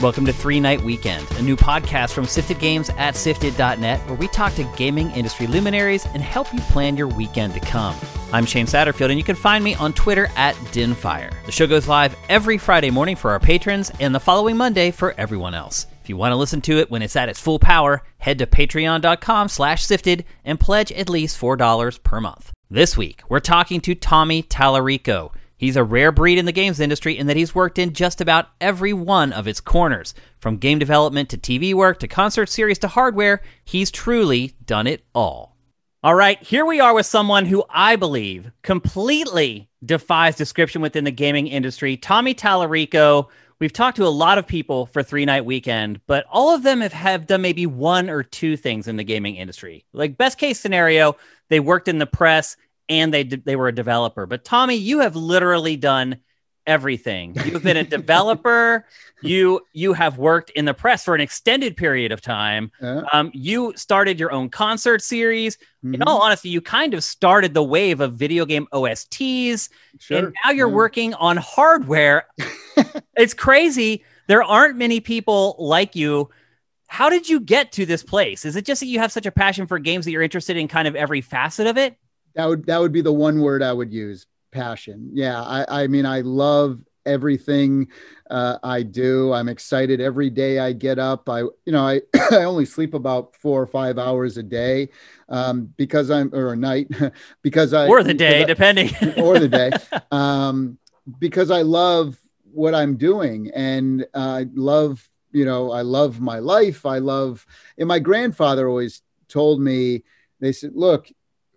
Welcome to Three Night Weekend, a new podcast from Sifted Games at sifted.net, where we talk to gaming industry luminaries and help you plan your weekend to come. I'm Shane Satterfield, and you can find me on Twitter at Dinfire. The show goes live every Friday morning for our patrons and the following Monday for everyone else. If you want to listen to it when it's at its full power, head to patreon.com slash sifted and pledge at least $4 per month. This week, we're talking to Tommy Tallarico. He's a rare breed in the games industry in that he's worked in just about every one of its corners. From game development to TV work to concert series to hardware, he's truly done it all. All right, here we are with someone who I believe completely defies description within the gaming industry, Tommy Tallarico. We've talked to a lot of people for Three Night Weekend, but all of them have, have done maybe one or two things in the gaming industry. Like, best case scenario, they worked in the press and they they were a developer. But Tommy, you have literally done everything. You've been a developer. you you have worked in the press for an extended period of time. Yeah. Um, you started your own concert series. In Mhm. all honesty, you kind of started the wave of video game OSTs, Sure. and now you're Yeah. working on hardware. it's crazy. There aren't many people like you. How did you get to this place? Is it just that you have such a passion for games that you're interested in kind of every facet of it? That would that would be the one word I would use. Passion. Yeah. I, I mean, I love everything uh, I do. I'm excited every day I get up. I, you know, I, I only sleep about four or five hours a day um, because I'm, or a night, because I, or the day, because depending. Or the day, um, because I love what I'm doing and I love, you know, I love my life. I love, and my grandfather always told me, they said, look,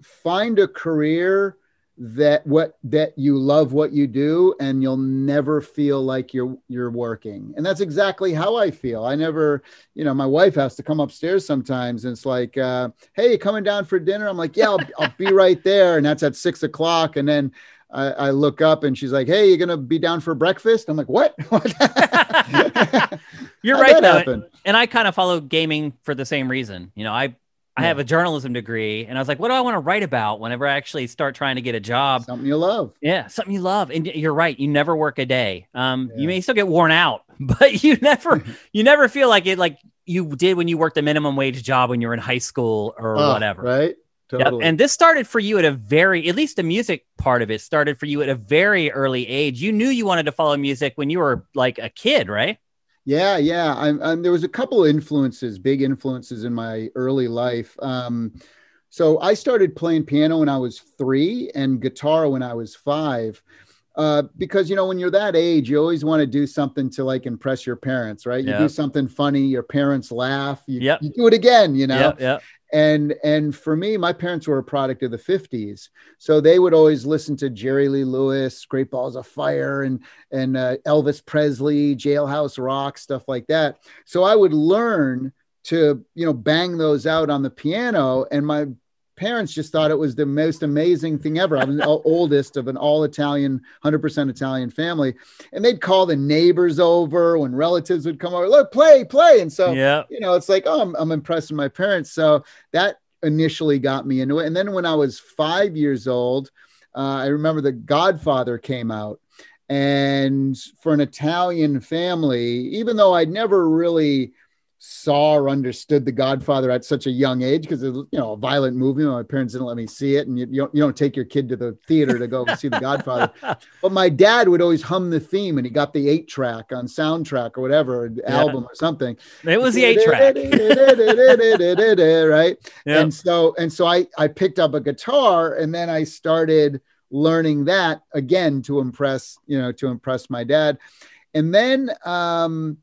find a career that what that you love what you do and you'll never feel like you're you're working. And that's exactly how i feel. I never you know my wife has to come upstairs sometimes and it's like uh, hey coming down for dinner? I'm like yeah I'll, I'll be right there. And that's at six o'clock. And then I, I look up and she's like hey you're gonna be down for breakfast? I'm like what? You're How'd right though. And I kind of follow gaming for the same reason. You know, I I have a journalism degree and I was like, what do I want to write about whenever I actually start trying to get a job? something you love Yeah, something you love. And you're right, you never work a day. Um you may still get worn out, but you never you never feel like it like you did when you worked a minimum wage job when you were in high school or Oh, whatever. right Yep. totally And this started for you at a very, at least the music part of it started for you at a very early age. You knew you wanted to follow music when you were like a kid, right? Yeah, yeah. I'm, I'm, there was a couple of influences, big influences in my early life. Um, so I started playing piano when I was three and guitar when I was five. Uh, because you know when you're that age, you always want to do something to like impress your parents, right? You Yeah. do something funny, your parents laugh, you, Yep. you do it again, you know Yeah, yeah. and and for me my parents were a product of the 50s so they would always listen to jerry lee lewis great balls of fire and and uh, elvis presley jailhouse rock stuff like that so i would learn to you know bang those out on the piano and my parents just thought it was the most amazing thing ever i'm the oldest of an all italian 100% italian family and they'd call the neighbors over when relatives would come over look play play and so yeah. you know, it's like, oh, I'm, I'm impressing my parents. So that initially got me into it. And then when I was five years old, uh, I remember The Godfather came out. And for an Italian family, even though I'd never really saw or understood The Godfather at such a young age, because it was, you know, a violent movie, my parents didn't let me see it. And you, you, don't, you don't take your kid to the theater to go see The Godfather. But my dad would always hum the theme, and he got the eight track on soundtrack or whatever Yeah. album or something It was the eight track. right Yeah. and so and so i i picked up a guitar and then i started learning that again to impress you know to impress my dad and then um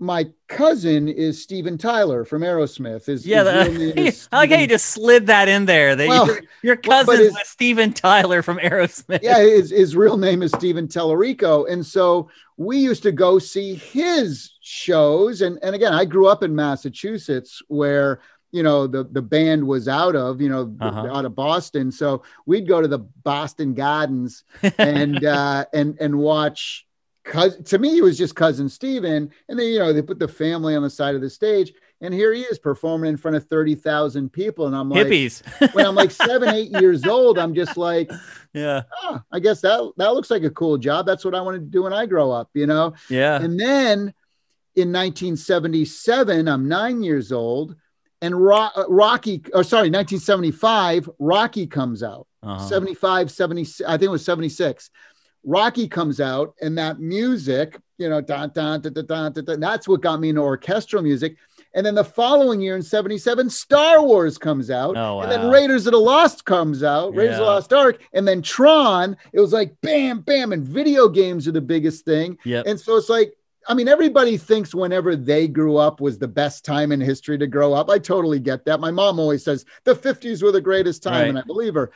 my cousin is Steven Tyler from Aerosmith. Is Yeah, the, is I like how you just slid that in there. That Well, your, your well, but cousin's it's- with Steven Tyler from Aerosmith. yeah, his, his real name is Steven Tallarico. And so we used to go see his shows. And, and again, I grew up in Massachusetts where, you know, the, the band was out of, you know, Uh-huh. out of Boston. So we'd go to the Boston Gardens and, uh, and, and watch, cause to me, he was just cousin Steven. And then, you know, they put the family on the side of the stage and here he is performing in front of 30,000 people. And I'm like, Hippies. when I'm like seven, eight years old, I'm just like, yeah. oh, I guess that that looks like a cool job. That's what I wanted to do when I grow up, you know. Yeah. And then in 1977, I'm nine years old, and Ro- uh, Rocky, or sorry, 1975, Rocky comes out. Uh-huh. 75, 70, I think it was 76. Rocky comes out, and that music, you know, dun, dun, dun, dun, dun, that's what got me into orchestral music. And then the following year in 77, Star Wars comes out. Oh, And then. Raiders of the Lost comes out, Raiders of the Lost Ark. And then Tron, it was like bam, bam. And video games are the biggest thing. Yep. And so it's like, I mean, everybody thinks whenever they grew up was the best time in history to grow up. I totally get that. My mom always says the 50s were the greatest time, Right. and I believe her.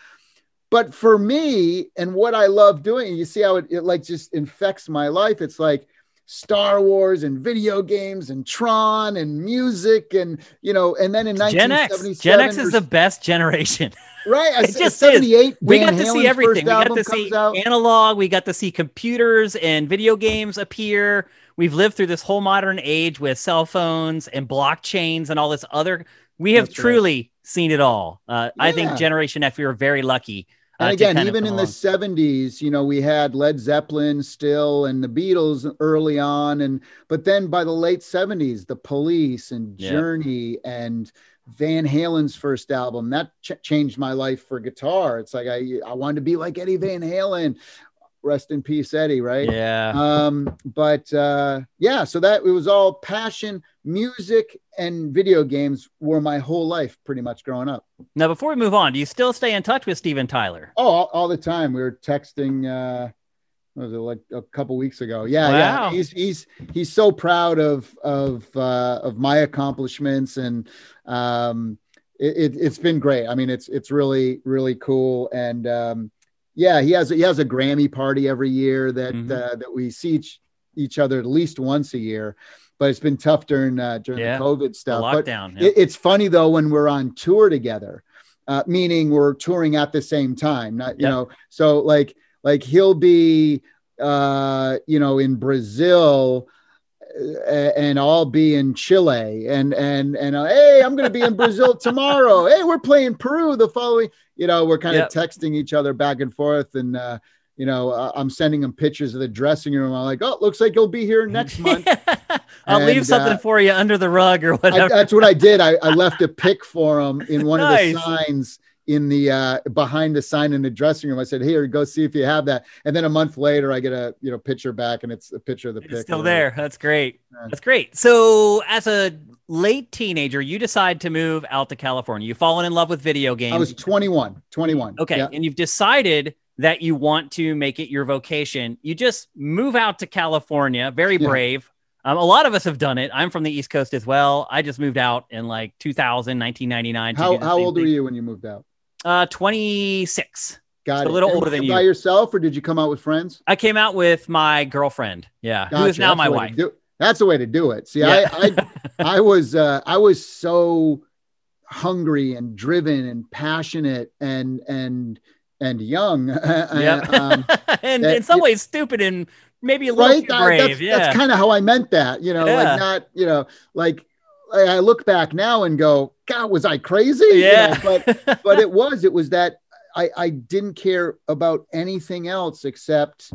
But for me, and what I love doing, you see how it, it like just infects my life. It's like Star Wars and video games and Tron and music and you know, and then in Gen X. Gen X is the best generation. right. I it just is. we got to see everything. We got to see out. analog. We got to see computers and video games appear. We've lived through this whole modern age with cell phones and blockchains and all this other. We have That's right. truly seen it all. Uh, I think Generation X, we were very lucky. And again, even in the 70s, you know, we had Led Zeppelin still and the Beatles early on. And but then by the late 70s, the police and Yeah. Journey and Van Halen's first album that ch- changed my life for guitar. It's like I I wanted to be like Eddie Van Halen. Rest in peace, Eddie, right? Yeah. um but uh yeah so that it was all passion music and video games were my whole life pretty much growing up now, before we move on, do you still stay in touch with Steven Tyler? oh all, all the time we were texting uh what was it like a couple weeks ago yeah Wow. yeah he's he's he's so proud of of uh of my accomplishments and um it, it, it's been great i mean it's it's really really cool and um yeah he has he has a grammy party every year that Mhm. uh, that we see each each other at least once a year but it's been tough during uh during Yeah. the covid The stuff but lockdown. yeah. it, it's funny though when we're on tour together, uh, meaning we're touring at the same time. Not you Yep. know, so like like he'll be uh, you know in Brazil. uh, And I'll be in Chile, and and and uh, hey, I'm going to be in Brazil tomorrow. Hey, we're playing Peru the following. You know, we're kind Yep. of texting each other back and forth, and uh, you know, uh, I'm sending him pictures of the dressing room. I'm like, oh, looks like you'll be here next month. I'll leave something uh, for you under the rug or I, whatever. that's what I did. I, I left a pic for him in one of the signs in the uh, behind the sign in the dressing room. I said, "Here, go see if you have that." And then a month later, I get a you know picture back, and it's a picture of the It's pic. still there. That's great. Yeah. That's great. So, as a late teenager, you decide to move out to California. You've fallen in love with video games. I was 21. 21. okay, Yeah. and you've decided that you want to make it your vocation. You just move out to California. Very Yeah. brave. Um, a lot of us have done it. I'm from the East Coast as well. I just moved out in like 2000, 1999. How how old were you when you moved out? Uh, 26. Got So it. a little older than By you. yourself, or did you come out with friends? I came out with my girlfriend. Yeah, who is now That's my wife. That's the way to do it. See, Yeah. I, I I was uh, I was so hungry and driven and passionate and and and young. Yep. um, and in some ways, stupid and maybe a little right? brave. that's yeah. that's kind of how I meant that. You know, Yeah. like not you know like I look back now and go, God, was I crazy? You know, yeah. but but it was it was that I I didn't care about anything else except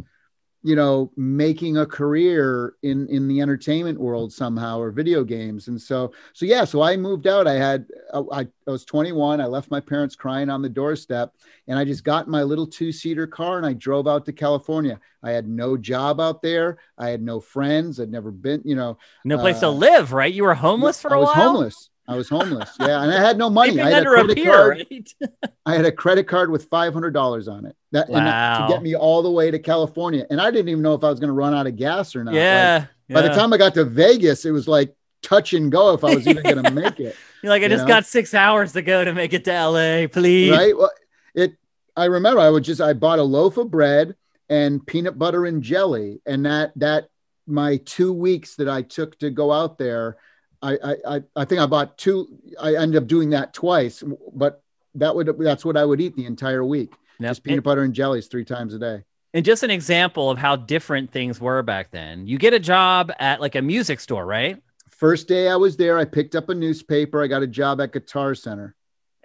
you know making a career in in the entertainment world somehow or video games. And so so yeah so i moved out. I had i, I was 21 i left my parents crying on the doorstep and i just got my little two-seater car and i drove out to california. I had no job out there. I had no friends. I'd never been you know no place to uh, live, right? You were homeless for I a was homeless i was homeless yeah and i had no money i had a credit card right? I had a credit card with five hundred dollars on it. That Wow. to get me all the way to California, and I didn't even know if I was going to run out of gas or not. Like, yeah. by the time I got to Vegas, it was like touch and go if I was even going to make it. You're like, I you just know? got six hours to go to make it to LA, please. Right? Well, it. I remember I would just I bought a loaf of bread and peanut butter and jelly, and that that my two weeks that I took to go out there. I, I, I- I think I bought two. I ended up doing that twice, but that would that's what I would eat the entire week. Yep. Just peanut butter and jellies three times a day. And just an example of how different things were back then. You get a job at like a music store, right? First day I was there, I picked up a newspaper. I got a job at Guitar Center.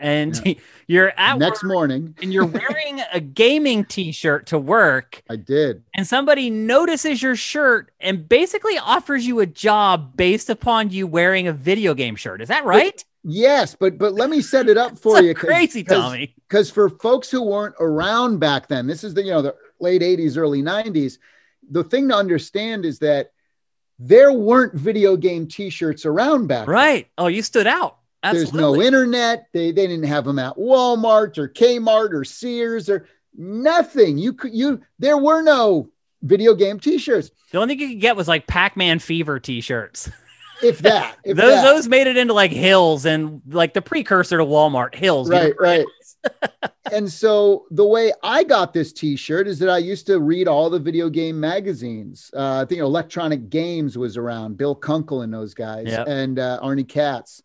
And you're at Next morning, and you're wearing a gaming t-shirt to work I did. and somebody notices your shirt and basically offers you a job based upon you wearing a video game shirt. Is that right? Yes, but but let me set it up for you. crazy, Tommy. Because for folks who weren't around back then, this is the you know the late '80s, early '90s. The thing to understand is that there weren't video game T-shirts around back. then. Right. Oh, you stood out. There's no internet. They they didn't have them at Walmart or Kmart or Sears or nothing. You could you there were no video game T-shirts. The only thing you could get was like Pac-Man Fever t-shirts. If that, if those that. those made it into like Hills and like the precursor to Walmart. Hills. right, right. and so the way I got this T-shirt is that I used to read all the video game magazines. Uh, I think Electronic Games was around, Bill Kunkel and those guys, Yep. and uh, Arnie Katz,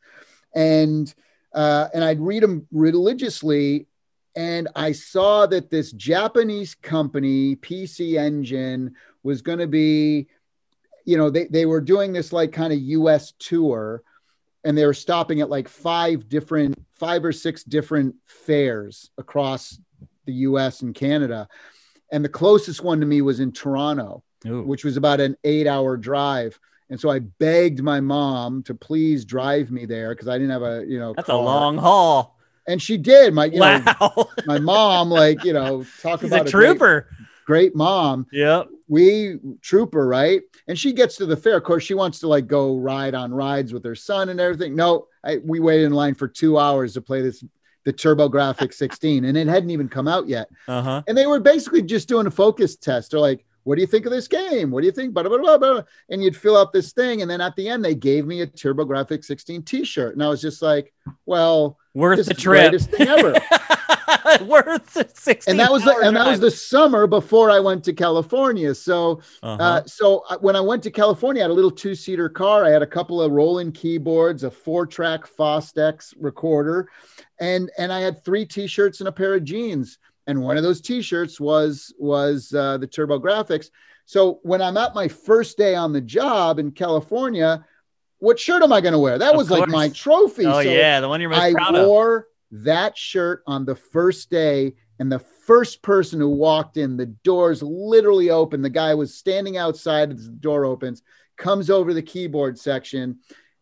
and uh, and I'd read them religiously. And I saw that this Japanese company, PC Engine, was going to be, you know, they, they were doing this like kind of US tour and they were stopping at like five different five or six different fairs across the US and Canada. And the closest one to me was in Toronto, Ooh. which was about an eight hour drive. And so I begged my mom to please drive me there because I didn't have a, you know, That's a long haul. And she did. My, you know, my mom, like, you know, talk She's about a great- trooper. great mom Yep. we trooper right and she gets to the fair of course she wants to like go ride on rides with her son and everything no I, we waited in line for two hours to play this the turbografx 16 and it hadn't even come out yet Uh-huh. and they were basically just doing a focus test they're like what do you think of this game what do you think blah, blah, blah, blah. and you'd fill out this thing and then at the end they gave me a turbografx 16 t-shirt and i was just like well Worth this the is the trip. greatest thing ever Worth the 16 and that was the, and that was the summer before i went to california so Uh-huh. Uh, so when I went to California, I had a little two-seater car. I had a couple of Roland keyboards, a four-track Fostex recorder, and and I had three T-shirts and a pair of jeans. And one of those T-shirts was was uh, the TurboGrafx. So when I'm at my first day on the job in California, what shirt am I going to wear? That Of was like my trophy. oh So yeah, the one you're most I proud of. I wore that shirt on the first day, and the first person who walked in, the doors literally open. The guy was standing outside as the door opens, comes over the keyboard section,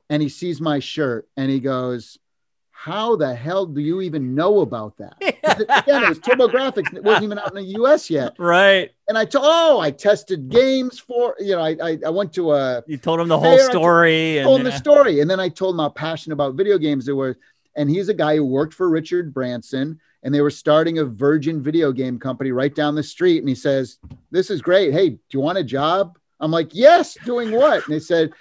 and he sees my shirt and he goes, How the hell do you even know about that? it- Again, it was TurboGrafx. It wasn't even out in the US yet. Right. And I told, oh, I tested games for, you know, I, I, I went to a, You told him the whole Fair, I story. And, told him yeah. the story. And then I told him how passionate about video games they were. And he's a guy who worked for Richard Branson and they were starting a Virgin video game company right down the street. And he says, This is great. Hey, do you want a job? I'm like, Yes, doing what? And they said,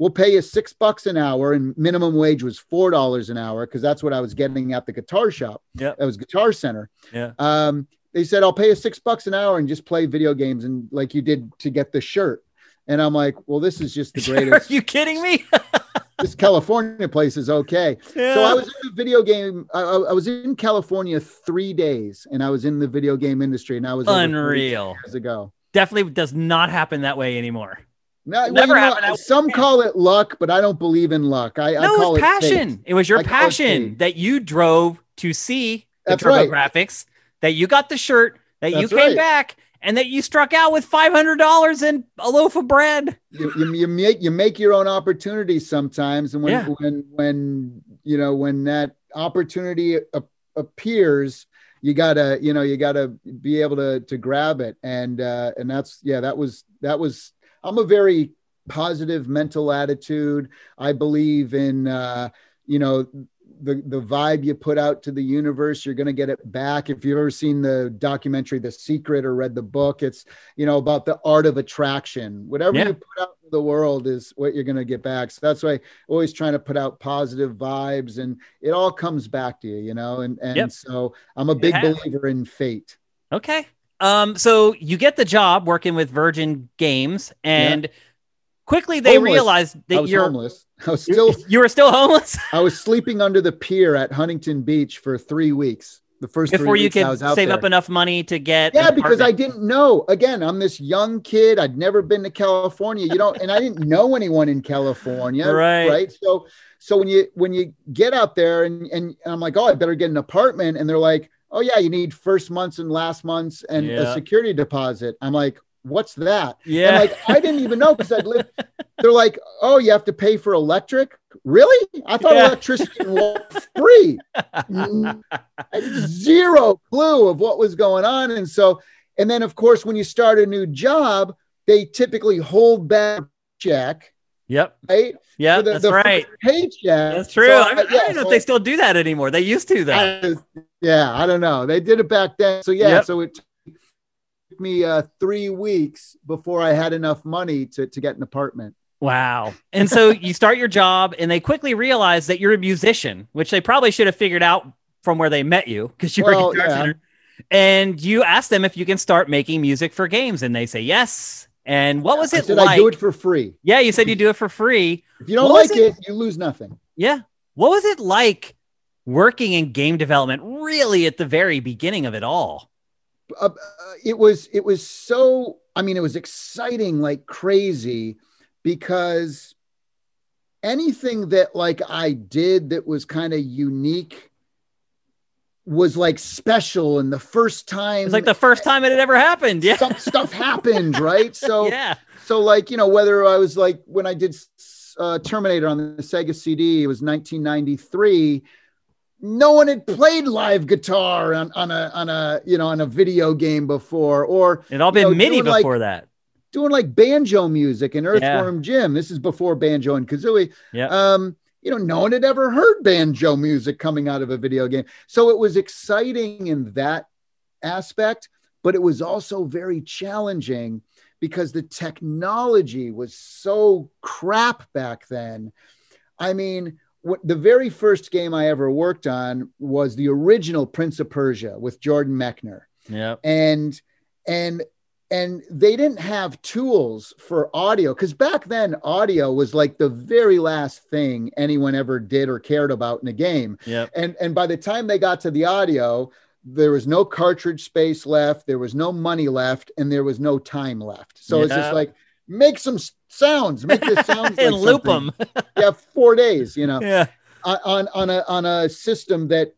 We'll pay you six bucks an hour. And minimum wage was four dollars an hour because that's what I was getting at the guitar shop. yeah That was Guitar Center. Yeah. Um, they said, I'll pay you six bucks an hour and just play video games and like you did to get the shirt. And I'm like, well, this is just the greatest Are you kidding me? this California place is okay. yeah. So I was in the video game. I, I I was in California three days, and I was in the video game industry, and I was unreal. years ago. Definitely does not happen that way anymore. No, well, Never know, happened way. some call it luck, but I don't believe in luck. I, I call it was it passion. It was your I passion that you drove to see the That's right. graphics, that you got the shirt, that you came right. back, and that you struck out with five hundred dollars and a loaf of bread. You, you, you make you make your own opportunities sometimes, and when Yeah. when when you know when that opportunity a- appears, you gotta you know you gotta be able to to grab it, and uh, and that's yeah that was that was I'm a very positive mental attitude. I believe in uh, you know the the vibe you put out to the universe, you're going to get it back. If you've ever seen the documentary The Secret or read the book, it's you know about the art of attraction. Whatever Yeah. you put out the world is what you're going to get back. So that's why I always trying to put out positive vibes, and it all comes back to you, you know. And and Yep. so I'm a big Yeah. believer in fate. Okay. Um, so you get the job working with Virgin Games, and quickly they Homeless. realized that you're homeless. I was you- still you were still homeless. I was sleeping under the pier at Huntington Beach for three weeks. The first before three you weeks I could was out save there. up enough money to get. Yeah, because I didn't know. Again, I'm this young kid. I'd never been to California. You know, and I didn't know anyone in California. Right. Right. So so when you when you get out there and and I'm like, oh, I better get an apartment, and they're like, oh yeah, you need first months and last months and Yeah. a security deposit. I'm like, what's that? Yeah. And like I didn't even know because I'd lived. They're like, oh, you have to pay for electric. Really? I thought Yeah. electricity was free. I had zero clue of what was going on. And so, and then of course, when you start a new job, they typically hold back check, Yep. right? Yeah. The- that's the right. Paycheck. That's true. So, I, I yeah, don't know so if they still do that anymore. They used to, though. I- yeah, I don't know. They did it back then. So yeah, Yep. so it took me uh, three weeks before I had enough money to to get an apartment. Wow. And so you start your job, and they quickly realize that you're a musician, which they probably should have figured out from where they met you because you were Well, a guitar yeah. center. And you ask them if you can start making music for games, and they say yes. And what was I it said like? I do it for free. yeah, you said you do it for free. If you don't What like it? it, you lose nothing. Yeah. What was it like working in game development really at the very beginning of it all? uh, uh, it was it was so i mean it was exciting like crazy because anything that like i did that was kind of unique was like special and the first time It's like the first time it had ever happened. Yeah. some stuff happened right so yeah. so like you know whether i was like when i did uh, terminator on the sega cd it was 1993 no one had played live guitar on, on a on a you know on a video game before or It all you been know, MIDI doing, like, before that. doing like banjo music and earthworm jim this is before banjo and kazooie Yeah. um you know no one had ever heard banjo music coming out of a video game. So it was exciting in that aspect but it was also very challenging because the technology was so crap back then. I mean what, the very first game i ever worked on was the original prince of persia with jordan mechner. Yeah. and and and they didn't have tools for audio because back then audio was like the very last thing anyone ever did or cared about in a game Yep. and and by the time they got to the audio there was no cartridge space left there was no money left and there was no time left so it's just like make some sounds make this sound and loop them. yeah four days you know yeah. on on a on a system that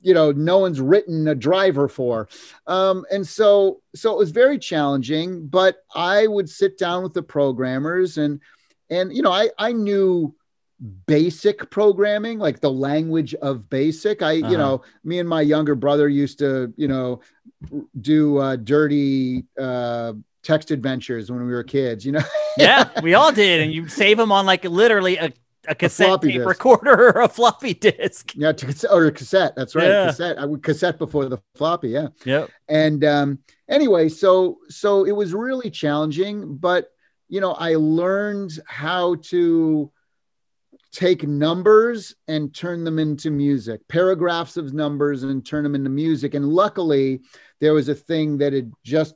you know no one's written a driver for um and so so it was very challenging but i would sit down with the programmers and and you know i i knew basic programming like the language of basic i Uh-huh. you know me and my younger brother used to you know do uh dirty uh text adventures when we were kids you know Yeah. We all did. And you save them on like literally a, a cassette floppy tape disk. recorder or a floppy disk. yeah to cassette or cassette that's right Yeah. cassette i would cassette before the floppy yeah Yep. and um anyway so so it was really challenging but you know i learned how to take numbers and turn them into music paragraphs of numbers and turn them into music and luckily there was a thing that had just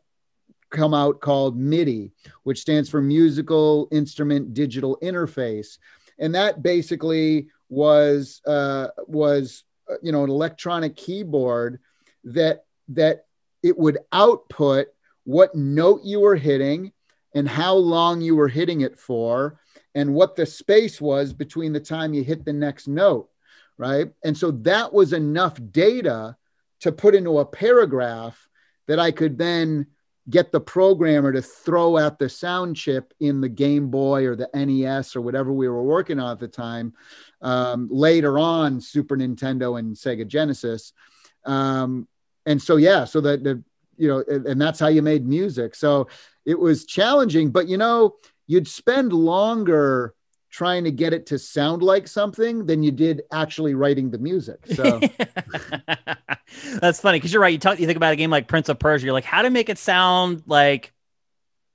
come out called midi which stands for musical instrument digital interface and that basically was uh, was uh, you know an electronic keyboard that that it would output what note you were hitting and how long you were hitting it for and what the space was between the time you hit the next note right? And so that was enough data to put into a paragraph that i could then get the programmer to throw out the sound chip in the game boy or the nes or whatever we were working on at the time um, later on super nintendo and sega genesis. Um, and so yeah so that the you know and, and that's how you made music. So it was challenging but you know you'd spend longer trying to get it to sound like something than you did actually writing the music so That's funny because you're right. You talk, you think about a game like Prince of Persia. You're like, how to make it sound like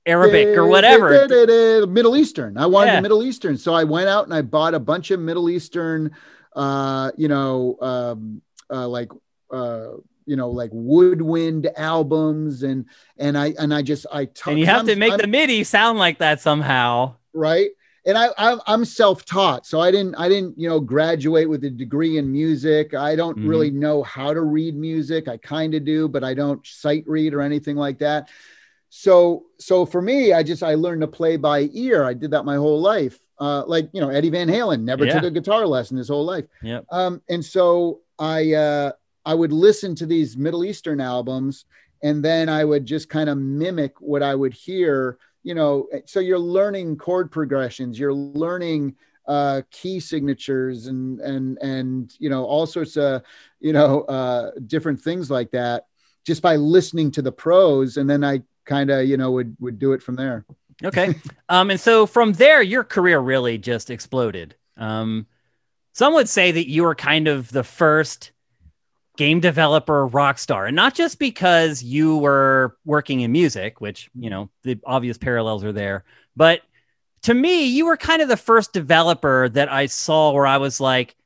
Arabic or whatever. middle eastern i wanted Yeah. middle eastern so i went out and i bought a bunch of middle eastern uh you know um uh like uh you know like woodwind albums and and i and i just i t- And you have I'm- to make I'm- the MIDI sound like that somehow. right and I, I I'm self-taught, so I didn't I didn't you know graduate with a degree in music. I don't Mhm. really know how to read music. I kind of do, but I don't sight read or anything like that. So so for me, I just I learned to play by ear. I did that my whole life. Uh, like you know Eddie Van Halen never Yeah. took a guitar lesson his whole life. Yep. Um, and so I uh, I would listen to these Middle Eastern albums, and then I would just kind of mimic what I would hear. You know, so you're learning chord progressions, you're learning uh, key signatures, and and and you know all sorts of you know uh, different things like that, just by listening to the pros, and then I kind of you know would would do it from there. Okay. um, and so from there, your career really just exploded. Um, some would say that you were kind of the first game developer rock star, and not just because you were working in music, which you know the obvious parallels are there, but to me, you were kind of the first developer that I saw where I was like,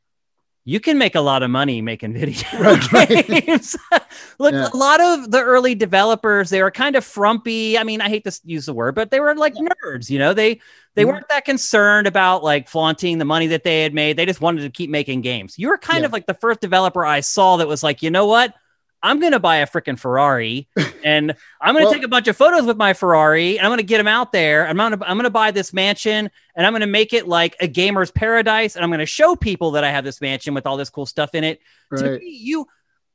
you can make a lot of money making video Right, right. games. Look, Yeah. a lot of the early developers, they were kind of frumpy. I mean, I hate to use the word, but they were like nerds, you know, they, they Mhm. weren't that concerned about like flaunting the money that they had made. They just wanted to keep making games. You were kind Yeah. of like the first developer I saw that was like, you know what? I'm going to buy a freaking Ferrari and I'm going to Well- take a bunch of photos with my Ferrari and I'm going to get them out there. I'm going to, I'm going to buy this mansion and I'm going to make it like a gamer's paradise. And I'm going to show people that I have this mansion with all this cool stuff in it to me, you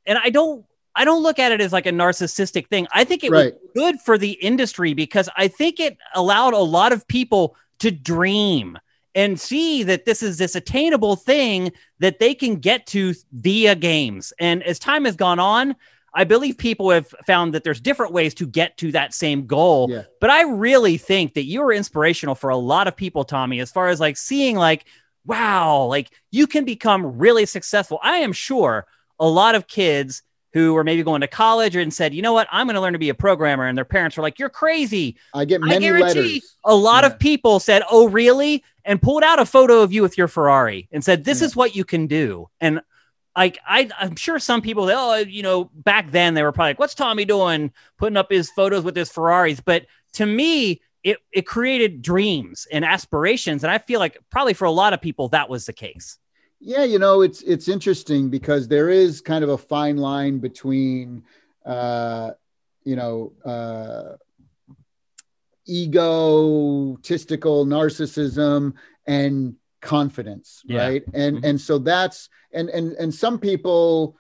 and I don't I don't look at it as like a narcissistic thing. I think it Right. was good for the industry because I think it allowed a lot of people to dream and see that this is this attainable thing that they can get to via games. And as time has gone on, I believe people have found that there's different ways to get to that same goal. Yeah. But I really think that you were inspirational for a lot of people, Tommy, as far as like seeing like, wow, like you can become really successful. I am sure a lot of kids who were maybe going to college and said, you know what, I'm going to learn to be a programmer. And their parents were like, you're crazy. I get I many guarantee letters. a lot Yeah. of people said, oh, really? And pulled out a photo of you with your Ferrari and said, this Yeah. is what you can do. And like, I, I'm sure some people, oh, you know, back then they were probably like, what's Tommy doing? Putting up his photos with his Ferraris. But to me, it, it created dreams and aspirations. And I feel like probably for a lot of people, that was the case. Yeah, you know, it's it's interesting because there is kind of a fine line between uh, you know, uh egotistical narcissism and confidence, Yeah. right? And Mhm. and so that's and and and some people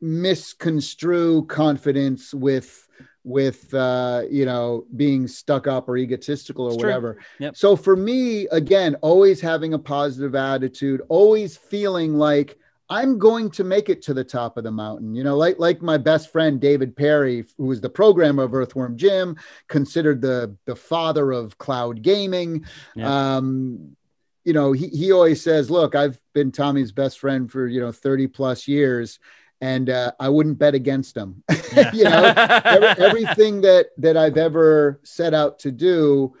misconstrue confidence with with uh you know being stuck up or egotistical or It's whatever. Yep. so for me again always having a positive attitude always feeling like i'm going to make it to the top of the mountain. You know like like my best friend david perry who was the programmer of earthworm jim considered the the father of cloud gaming. Um you know he, he always says look i've been tommy's best friend for you know 30 plus years and uh, i wouldn't bet against them. Yeah. you know every, everything that that I've ever set out to do,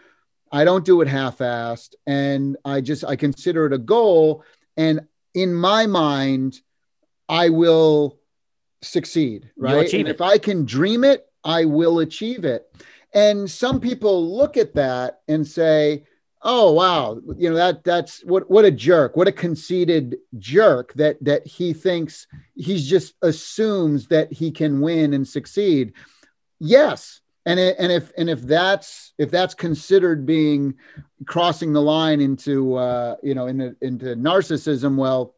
I don't do it half-assed, and I just I consider it a goal. And in my mind, I will succeed. Right? If I can dream it, I will achieve it. And some people look at that and say, "Oh wow, you know that that's what what a jerk, what a conceited jerk that that he thinks he's just assumes that he can win and succeed." Yes, and it, and if and if that's if that's considered being crossing the line into uh, you know into into narcissism, well,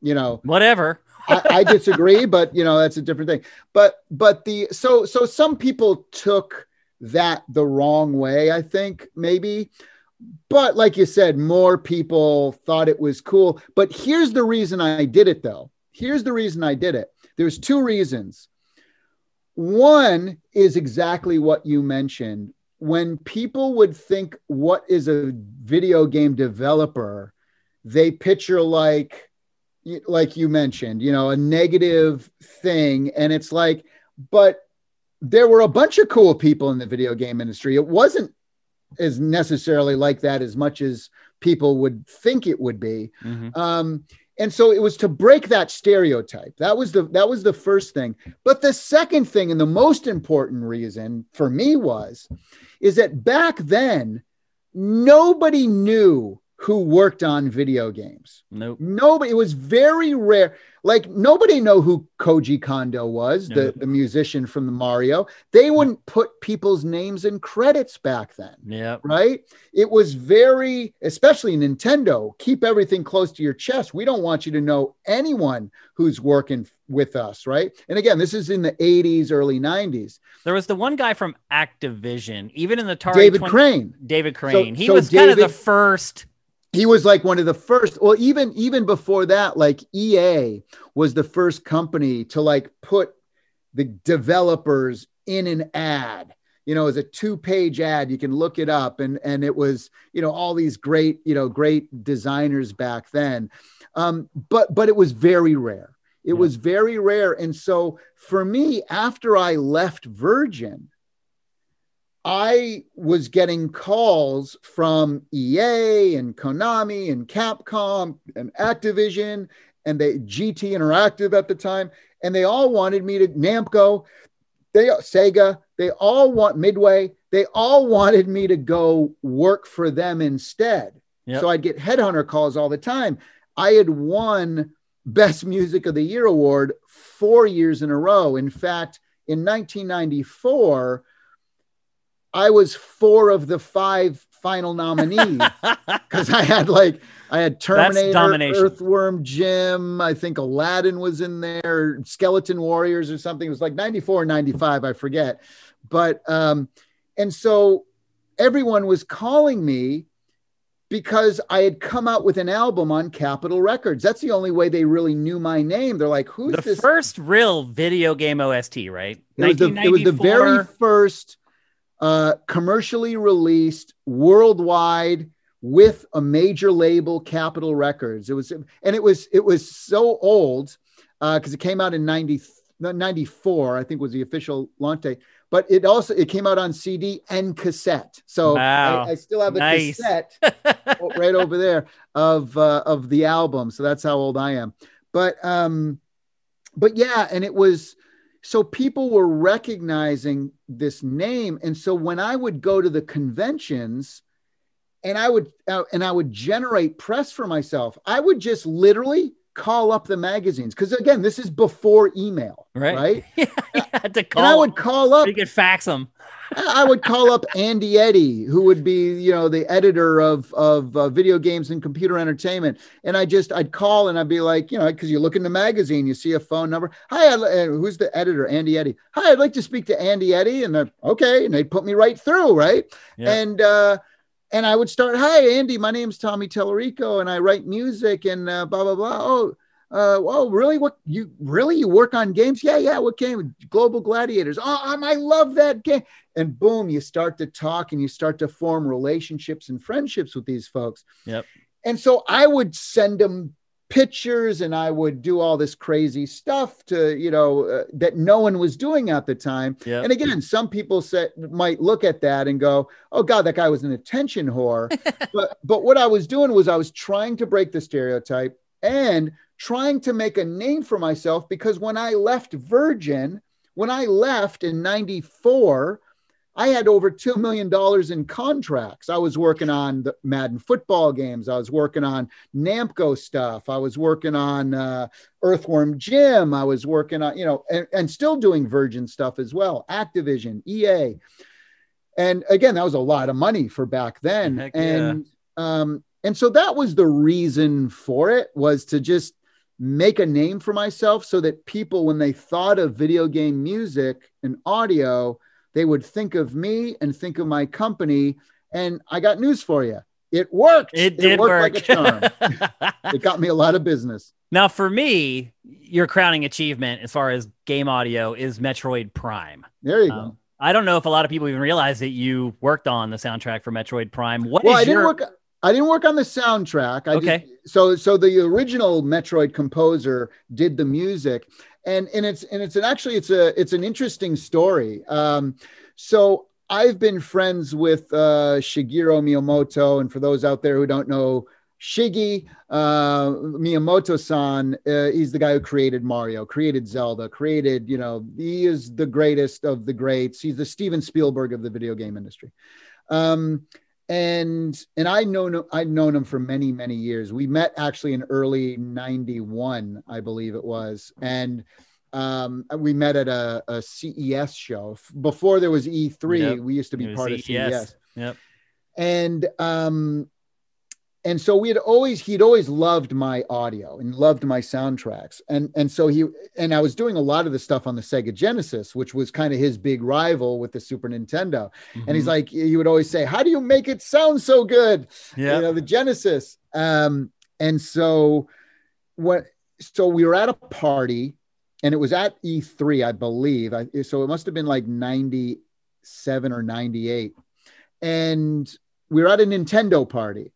you know Whatever. I, I disagree, but you know that's a different thing. But but the so so some people took that the wrong way. I think maybe, but like you said, more people thought it was cool. But here's the reason I did it, though. Here's the reason I did it. There's two reasons. One is exactly what you mentioned. When people would think, "What is a video game developer?" they picture like like you mentioned, you know, a negative thing. And it's like, but there were a bunch of cool people in the video game industry. It wasn't as necessarily like that as much as people would think it would be. Mhm. Um, and so it was to break that stereotype. That was the that was the first thing. But the second thing, and the most important reason for me was, is that back then nobody knew who worked on video games. Nope. Nobody. It was very rare. Like nobody know who Koji Kondo was, the, the musician from the Mario. They wouldn't put people's names in credits back then Yeah. right? It was very, especially Nintendo, keep everything close to your chest. We don't want you to know anyone who's working with us, right? And again, this is in the 80s, early 90s. There was the one guy from Activision, even in the Atari David 20 Crane. David Crane. he so was kind of the first. He was like one of the first, well, even even before that, like EA was the first company to like put the developers in an ad. You know, as a two-page ad, you can look it up, and and it was you know all these great you know great designers back then, um, but but it was very rare. It Yeah. was very rare, and so for me, after I left Virgin, I was getting calls from EA and Konami and Capcom and Activision and they GT Interactive at the time, and they all wanted me to Namco, they Sega, they all want Midway, they all wanted me to go work for them instead. Yep. So I'd get headhunter calls all the time. I had won Best Music of the Year award four years in a row. In fact, in 1994, I was four of the five final nominees because I had like I had Terminator. Earthworm Jim, I think Aladdin was in there, Skeleton Warriors or something. It was like 94, 95, I forget. But um, and so everyone was calling me because I had come out with an album on Capitol Records. That's the only way they really knew my name. They're like, who's the this? first real video game OST, right? It was, the, it was the very first uh, commercially released worldwide with a major label, Capitol Records. It was, and it was, it was so old because it came out in 90, 94, I think was the official launch date. But it also it came out on CD and cassette, so Wow. I, I still have a Nice. cassette right over there of uh, of the album. So that's how old I am. But um, but yeah, and it was so people were recognizing this name, and so when I would go to the conventions, and I would uh, and I would generate press for myself, I would just literally call up the magazines because again, this is before email, Right. right? you had to call. And I would call up You could fax them. I would call up Andy Eddy, who would be, you know, the editor of of uh, video games and computer entertainment, and I just I'd call and I'd be like, you know, because you look in the magazine, you see a phone number. Hi, I'd, uh, who's the editor? Andy Eddy. Hi, I'd like to speak to Andy Eddy, and they're okay, and they'd put me right through, right? Yeah. And uh, and I would start, hi, Andy, my name's Tommy Tallarico, and I write music and uh, blah blah blah. Oh. Uh, oh, really? What you really you work on games? Yeah, yeah. What game? Global Gladiators. Oh, um, I love that game and boom you start to talk and you start to form relationships and friendships with these folks Yep. and so i would send them pictures and i would do all this crazy stuff to you know uh, that no one was doing at the time Yep. and again some people said might look at that and go oh god that guy was an attention whore but but what i was doing was i was trying to break the stereotype and trying to make a name for myself because when i left virgin when i left in 94 I had over $2 million in contracts. I was working on the Madden football games. I was working on Namco stuff. I was working on uh, Earthworm Jim. I was working on, you know, and, and still doing Virgin stuff as well, Activision, EA. And again, that was a lot of money for back then. Heck yeah. and, um, and so that was the reason for it was to just make a name for myself so that people, when they thought of video game music and audio, they would think of me and think of my company. And I got news for you. It worked. It did worked work. like a charm. it got me a lot of business. now, for me, your crowning achievement as far as game audio is Metroid Prime. There you Um, go. I don't know if a lot of people even realize that you worked on the soundtrack for Metroid Prime. What is Well, I didn't your work. I didn't work on the soundtrack. I Okay. Just, so so the original Metroid composer did the music, and and it's and it's an actually it's a it's an interesting story. Um, so I've been friends with uh, Shigeru Miyamoto, and for those out there who don't know. Shiggy uh, Miyamoto-san, uh, he's the guy who created Mario, created Zelda, created, you know, he is the greatest of the greats. He's the Steven Spielberg of the video game industry. Um, and and I know I'd known him for many many years. We met actually in early '91, I believe it was, and um, we met at a, a, CES show before there was E3. Yep. We used to be part of CES. Yep. And um, and so we had always he'd always loved my audio and loved my soundtracks. And and so he and i was doing a lot of the stuff on the sega genesis which was kind of his big rival with the super nintendo. Mm-hmm. and he's mm-hmm. like he would always say how do you make it sound so good? Yeah. you know the genesis. Um and so what so we were at a party and it was at e3 i believe. I, so it must have been like 97 or 98 and we were at a nintendo party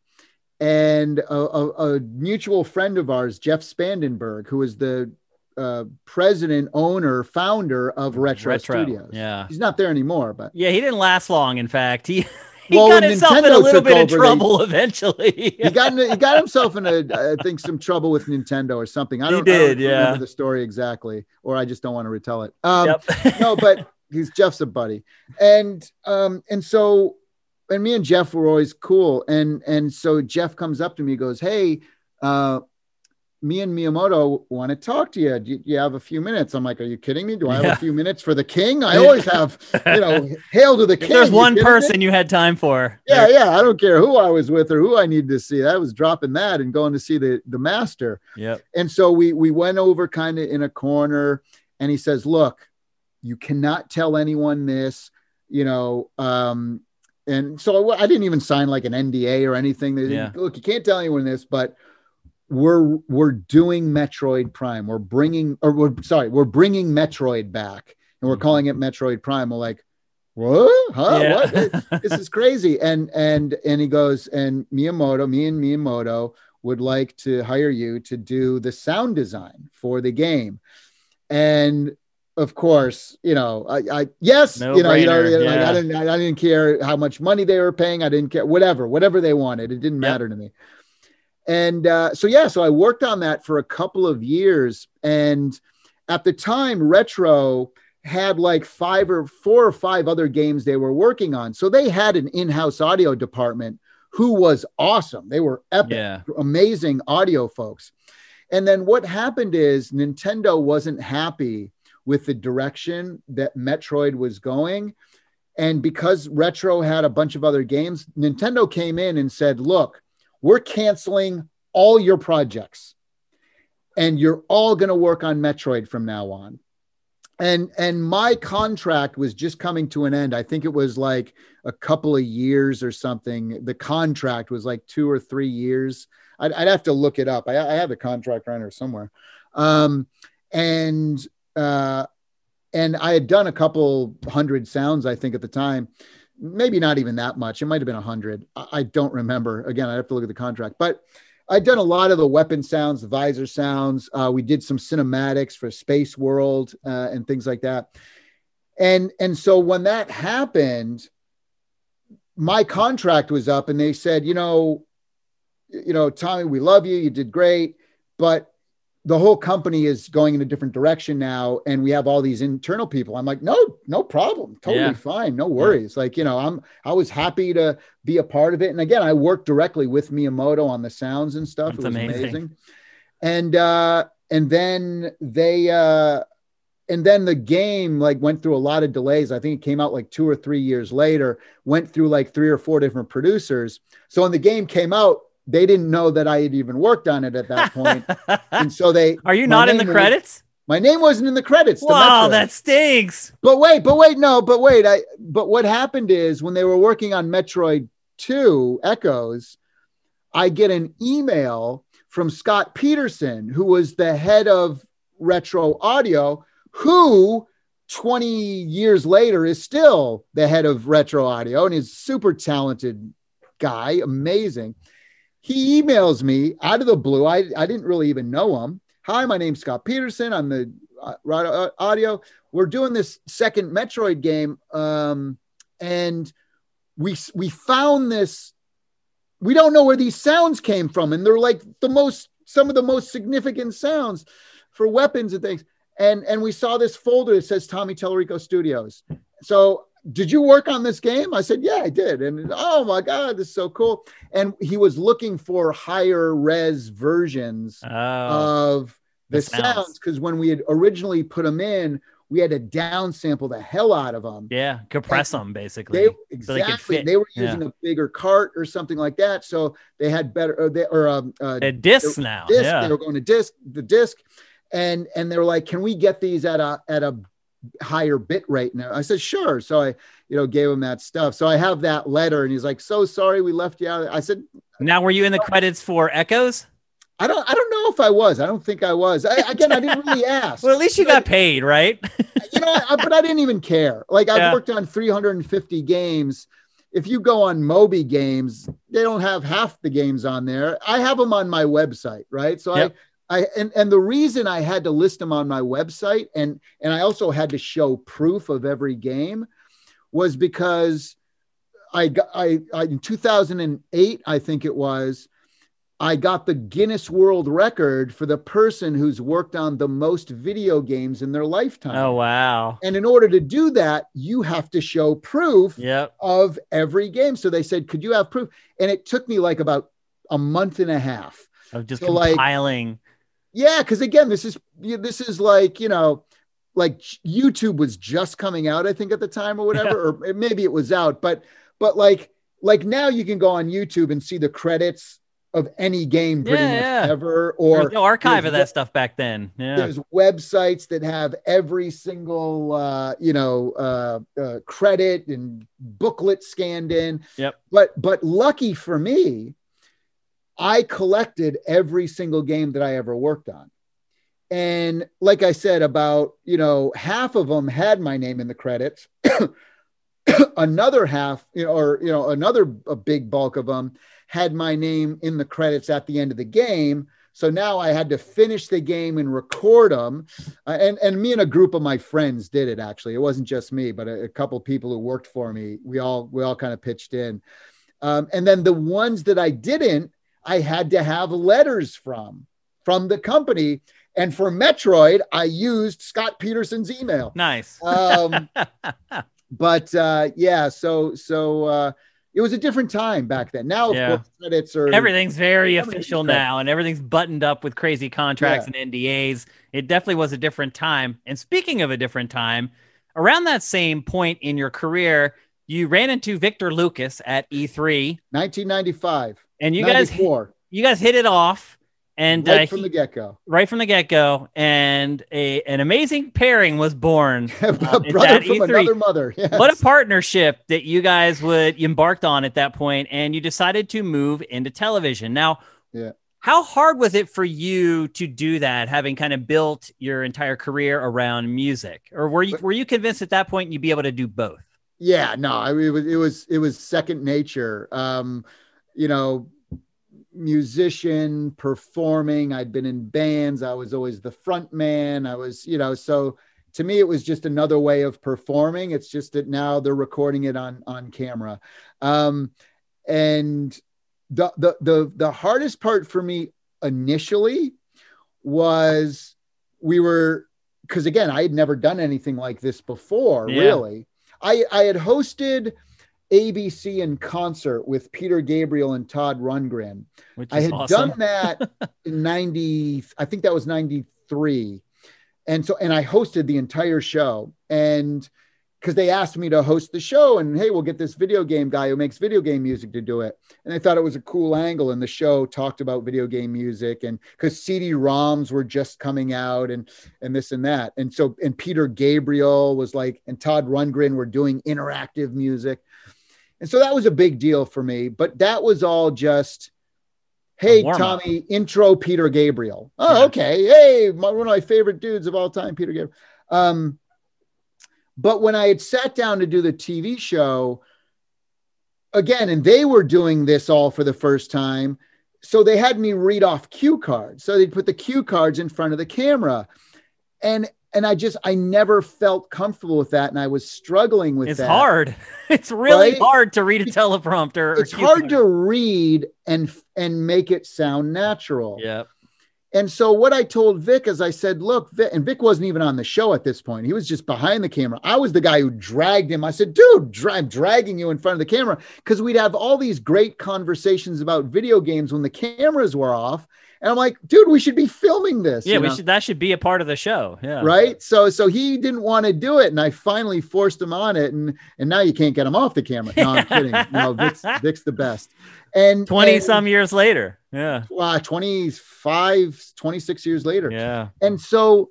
and a, a, a, mutual friend of ours, Jeff Spangenberg, who is the uh, president, owner, founder of Retro, Retro, Studios. Yeah, he's not there anymore, but yeah, he didn't last long. In fact, he. He well, got himself Nintendo in a little bit of trouble they, eventually. he got in, he got himself in a I think some trouble with Nintendo or something. I don't, he did, I don't yeah. remember the story exactly, or I just don't want to retell it. Um, yep. no, but he's Jeff's a buddy, and um, and so and me and Jeff were always cool. And and so Jeff comes up to me, goes, "Hey, uh, me and Miyamoto want to talk to you. Do you, you, have a few minutes?" I'm like, "Are you kidding me? Do I have yeah. a few minutes for the king? I always have, you know, hail to the king." There's one person me? you had time for. Yeah, yeah. I don't care who I was with or who I needed to see. I was dropping that and going to see the the master. Yeah. And so we we went over kind of in a corner, and he says, "Look, you cannot tell anyone this." You know, um, and so I didn't even sign like an NDA or anything. Yeah. Look, you can't tell anyone this, but we're we're doing Metroid Prime. We're bringing, or we're sorry, we're bringing Metroid back, and we're mm-hmm. calling it Metroid Prime. We're like, what? Huh? Yeah. What? this is crazy. And and and he goes, and Miyamoto, me and Miyamoto would like to hire you to do the sound design for the game. And of course, you know, I, I yes, no you know, you know, yeah. like I didn't, I didn't care how much money they were paying. I didn't care, whatever, whatever they wanted. It didn't matter to me. And uh, so, yeah, so I worked on that for a couple of years. And at the time, Retro had like five or four or five other games they were working on. So they had an in house audio department who was awesome. They were epic, yeah. amazing audio folks. And then what happened is Nintendo wasn't happy with the direction that Metroid was going. And because Retro had a bunch of other games, Nintendo came in and said, look, we're canceling all your projects and you're all going to work on Metroid from now on. And and my contract was just coming to an end. I think it was like a couple of years or something. The contract was like two or three years. I'd, I'd have to look it up. I, I have the contract here somewhere. Um, and uh, and I had done a couple hundred sounds, I think, at the time. Maybe not even that much. It might have been a hundred. I, I don't remember. Again, I have to look at the contract, but I'd done a lot of the weapon sounds, the visor sounds. Uh, we did some cinematics for Space World uh, and things like that. And and so when that happened, my contract was up, and they said, you know, you know, Tommy, we love you. You did great, but the whole company is going in a different direction now and we have all these internal people. I'm like no no problem. Totally yeah. fine. No worries. Yeah. like you know i'm i was happy to be a part of it. And again i worked directly with miyamoto on the sounds and stuff. That's it was amazing. amazing. And uh and then they uh and then the game like went through a lot of delays. I think it came out like two or three years later went through like three or four different producers. So when the game came out they didn't know that I had even worked on it at that point. and so they Are you not in the credits? my name wasn't in the credits. Wow, that stinks. But wait, but wait, no, but wait. I but what happened is when they were working on Metroid 2 Echoes, I get an email from Scott Peterson, who was the head of Retro Audio, who 20 years later is still the head of Retro Audio and is super talented guy, amazing he emails me out of the blue. I, I didn't really even know him. Hi, my name's Scott Peterson. I'm the uh, audio. We're doing this second Metroid game, um, and we we found this. We don't know where these sounds came from, and they're like the most some of the most significant sounds for weapons and things. And and we saw this folder that says Tommy Tallarico Studios. So did you work on this game? I said, yeah, I did. And oh my God, this is so cool. And he was looking for higher res versions Oh, of the, the sounds. because when we had originally put them in, we had to downsample the hell out of them. yeah, compress them basically. They so they exactly fit. they, were Yeah. using a bigger cart or something like that, so they had better or, they, or um, uh, They're discs now. disc. Yeah. They were going to disc the disc, and and they were like, "Can we get these at a at a higher bit rate?" now. I said, "Sure." So I you know gave him that stuff. So I have that letter, and he's like, "So sorry, we left you out." I said, Now, were you in the credits for Echoes? "I don't I don't know if I was. I don't think I was. I, again, I didn't really ask. Well, at least you got paid, right? you know, I, but I didn't even care. Like I've Yeah. worked on 350 games. If you go on Moby Games, they don't have half the games on there. I have them on my website, right? So Yep. I, I, and and the reason I had to list them on my website, and and I also had to show proof of every game, was because I got I, I in 2008, I think it was. I got the Guinness World Record for the person who's worked on the most video games in their lifetime. oh, wow. And in order to do that, you have to show proof Yep. of every game. So they said, Could you have proof? And it took me like about a month and a half. Of just So, like- compiling. Yeah, because again, this is this is like, you know, like YouTube was just coming out, I think, at the time or whatever, or maybe it was out, but but like like now you can go on YouTube and see the credits of any game pretty Yeah, much yeah. ever, or no archive of that stuff back then. Yeah. there's websites that have every single uh, you know uh, uh, credit and booklet scanned in Yep. but but lucky for me i collected every single game that i ever worked on. And like i said about you know half of them had my name in the credits. Another half you know, or you know another a big bulk of them had my name in the credits at the end of the game. So now i had to finish the game and record them uh, and and me and a group of my friends did it actually. It wasn't just me but a, a couple people who worked for me. We all we all kind of pitched in. Um, and then the ones that i didn't i had to have letters from from the company and for metroid i used scott peterson's email Nice. um, but uh, yeah, so so uh, it was a different time back then. Now, of Yeah. course, credits are Everything's very Everything's official correct. now, and everything's buttoned up with crazy contracts and NDAs. It definitely was a different time. And speaking of a different time, around that same point in your career, you ran into Victor Lucas at E3, 1995, and you guys 94, you guys hit it off, and right uh, from he- the get go. right from the get go, and a an amazing pairing was born. a Um, brother from E3. another mother. Yes. What a partnership that you guys would embarked on at that point, and you decided to move into television. Now, Yeah. how hard was it for you to do that, having kind of built your entire career around music, or were you were you convinced at that point you'd be able to do both? yeah no I mean, it was it was it was second nature um you know musician performing. I'd been in bands. I was always the front man. I was you know so to me it was just another way of performing. It's just that now they're recording it on on camera. Um and the the the, the hardest part for me initially was we were because again i had never done anything like this before Yeah. really. I i had hosted abc in concert with peter gabriel and todd rundgren Which I had awesome. done that in 90, I think that was 93. And so, and I hosted the entire show. And because they asked me to host the show, and hey, we'll get this video game guy who makes video game music to do it. And I thought it was a cool angle. And the show talked about video game music, and because CD-ROMs were just coming out, and and this and that. And so, and Peter Gabriel was like, and Todd Rundgren were doing interactive music. And so that was a big deal for me. But that was all just Hey. Tommy, intro Peter Gabriel. Oh, Yeah. okay. Hey, my, one of my favorite dudes of all time, Peter Gabriel. Um, but when I had sat down to do the TV show again, and they were doing this all for the first time, so they had me read off cue cards. So they'd put the cue cards in front of the camera, and and I just I never felt comfortable with that, and I was struggling with it's that. hard. It's really Right? hard to read a teleprompter. It's hard to read and and make it sound natural. Yeah. And so what I told Vic is I said, look, Vic, and Vic wasn't even on the show at this point. He was just behind the camera. I was the guy who dragged him. I said, dude, dra- I'm dragging you in front of the camera because we'd have all these great conversations about video games when the cameras were off. And I'm like, dude, we should be filming this. Yeah, we know? should. That should be a part of the show. Yeah. Right. So so he didn't want to do it. And I finally forced him on it. And and now you can't get him off the camera. No, I'm kidding. No, Vic's, Vic's the best. And 20 and, some years later. Yeah. uh, 25, 26 years later. Yeah. And so,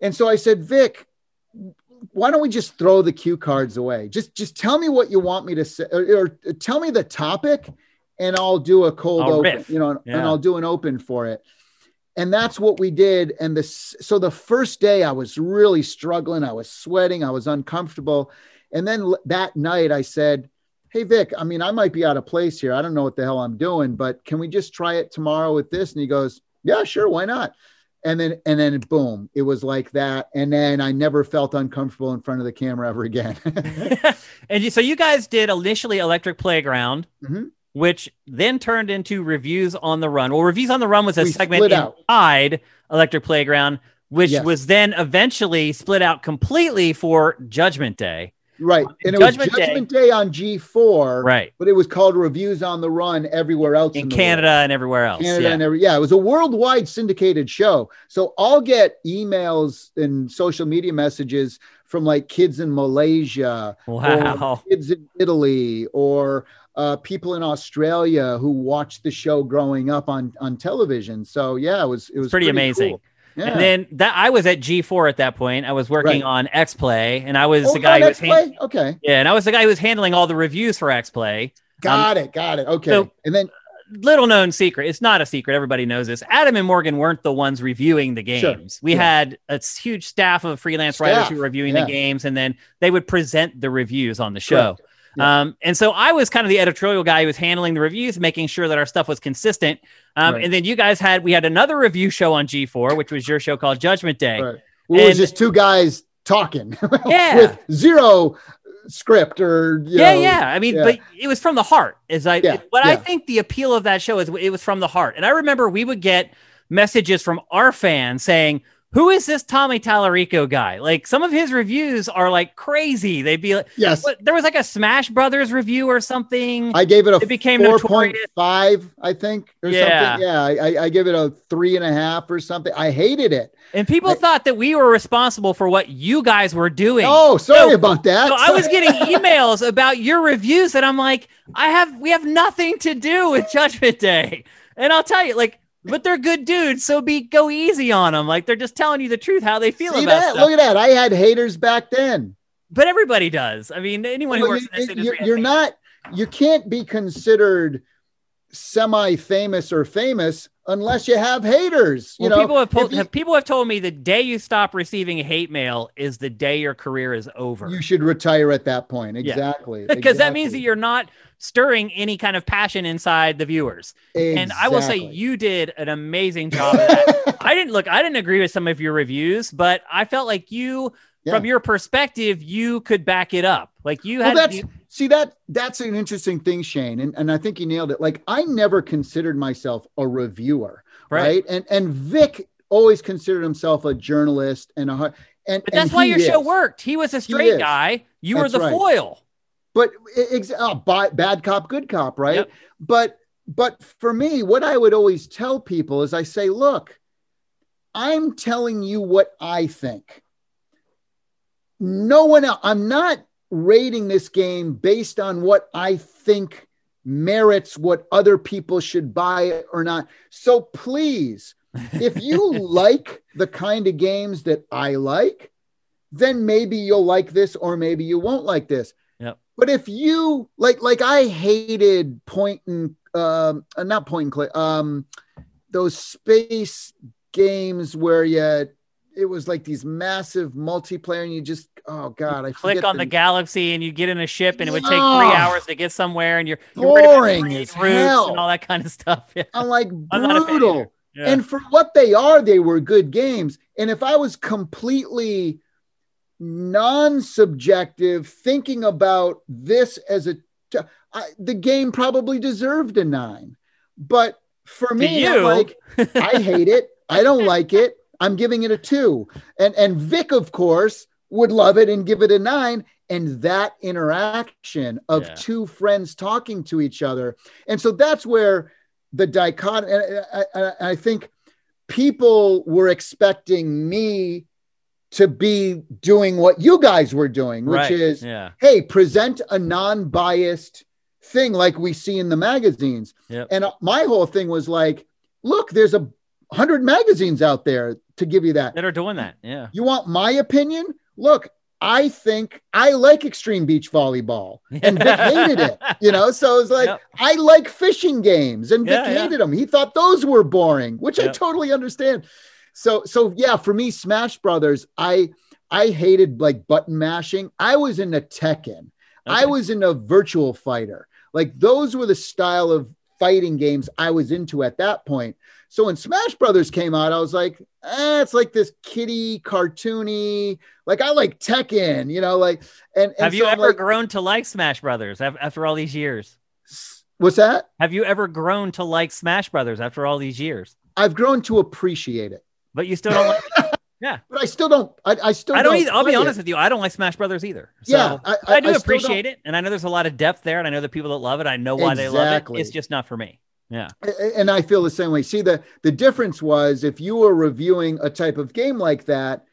and so I said, Vic, why don't we just throw the cue cards away? Just, just tell me what you want me to say, or, or tell me the topic, and I'll do a cold I'll open, riff. you know, and I'll do an open for it. And that's what we did. And this, so the first day I was really struggling. I was sweating. I was uncomfortable. And then l- that night I said, Hey, Vic, I mean, I might be out of place here. I don't know what the hell I'm doing, but can we just try it tomorrow with this? And he goes, Yeah, sure. Why not? And then, and then boom, it was like that. And then I never felt uncomfortable in front of the camera ever again. and so you guys did initially Electric Playground, Mhm. Which then turned into Reviews on the Run. Well, Reviews on the Run was a We segment split out. inside Electric Playground, which Yes. was then eventually split out completely for Judgment Day. right. And it Judgment was Day. Judgment Day, on G4, Right. but it was called Reviews on the Run everywhere else In in, Canada world. and everywhere else. Canada yeah. and every yeah, it was a worldwide syndicated show. So I'll get emails and social media messages from like kids in Malaysia, wow. or kids in Italy, or uh, people in Australia who watched the show growing up on on television. So yeah, it was it was pretty amazing. cool. Yeah. And then that I was at G4 at that point. I was working Right. on X Play, and I was oh, the guy who was that's han- play? okay. yeah, and I was the guy who was handling all the reviews for X Play. Got it, got it. Okay. so- and then little known secret. It's not a secret. Everybody knows this. Adam and Morgan weren't the ones reviewing the Sure. games. We Yeah. had a huge staff of freelance writers who were reviewing Yeah. the games, and then they would present the reviews on the show. Correct. Yeah. Um, and so I was kind of the editorial guy who was handling the reviews, making sure that our stuff was consistent. Um, Right. And then you guys had we had another review show on G4, which was your show called Judgment Day. right. well, it was just two guys talking Yeah. with zero script or you yeah, know, yeah. I mean, yeah. but it was from the heart. Is I Yeah, what I think the appeal of that show is it was from the heart. And I remember we would get messages from our fans saying, "Who is this Tommy Tallarico guy?" Like some of his reviews are like crazy. They'd be like, Yes. what, there was like a Smash Brothers review or something. I gave it a It became four point five, I think, or Yeah. something. Yeah, I, I- I give it a three and a half or something. I hated it. and people I- thought that we were responsible for what you guys were doing. Oh, sorry So- about that. So I was getting emails about your reviews, and I'm like, I have we have nothing to do with Judgment Day. And I'll tell you, like, but they're good dudes, so be go easy on them. Like they're just telling you the truth how they feel See about that? stuff. Look at that. I had haters back then. but everybody does. I mean, anyone who works you, in this you're, you're not. You can't be considered semi-famous or famous unless you have haters. You Well, know, people have, po- you- have people have told me the day you stop receiving hate mail is the day your career is over. you should retire at that point. Yeah. Exactly. because that means that you're not stirring any kind of passion inside the viewers. And I will say you did an amazing job of that. I didn't look, I didn't agree with some of your reviews, but I felt like you, Yeah. from your perspective, you could back it up. Like you well, had, that's you- see that that's an interesting thing, Shane, and, and I think you nailed it. Like I never considered myself a reviewer, Right. right? And and Vic always considered himself a journalist and a and but that's and why your show worked. He was a straight guy. You were the right. foil. But ex- oh, bad cop, good cop, right? Yep. But but for me, what I would always tell people is I say, look, I'm telling you what I think. No one else, I'm not rating this game based on what I think merits what other people should buy or not. So please, if you like the kind of games that I like, then maybe you'll like this or maybe you won't like this. But if you like, like I hated point and um, uh, not point and click, um, those space games where you it was like these massive multiplayer and you just oh god I Click on the galaxy and you get in a ship and it would take three hours to get somewhere and you're, you're Boring as hell. and all that kind of stuff. Yeah. I'm like I'm not a fan brutal. Yeah. And for what they are, they were good games. And if I was completely non-subjective, thinking about this as a, t- I, the game probably deserved a nine. But For me, I'm like, I hate it. I don't like it. I'm giving it a two. And and Vic, of course, would love it and give it a nine. And that interaction of Yeah. two friends talking to each other. And so that's where the dichotomy, and I, I, I think people were expecting me to be doing what you guys were doing, which right. is yeah. hey, present a non-biased thing like we see in the magazines. Yep. And uh, my whole thing was like, look, there's a hundred magazines out there to give you that. That are doing that. Yeah. You want my opinion? Look, I think I like extreme beach volleyball, and Vic hated it. You know, so it's like Yep. I like fishing games, and Vic Yeah, yeah. hated them. He thought those were boring, which I totally understand. So, so yeah, for me, Smash Brothers, I I hated like button mashing. I was in a Tekken. I was in a Virtual Fighter. Like those were the style of fighting games I was into at that point. So when Smash Brothers came out, I was like, eh, it's like this kitty cartoony. Like I like Tekken, you know, like and, and Have you so ever like, grown to like Smash Brothers after all these years? what's that? Have you ever grown to like Smash Brothers after all these years? I've grown to appreciate it, But you still don't like Yeah. but I still don't. I, I still. I don't either. I'll be honest it. with you. I don't like Smash Brothers either. So Yeah, I, I, do still appreciate it. And I know there's a lot of depth there. And I know the people that love it. I know why they love it. It's just not for me. Yeah. And I feel the same way. See, the the difference was if you were reviewing a type of game like that,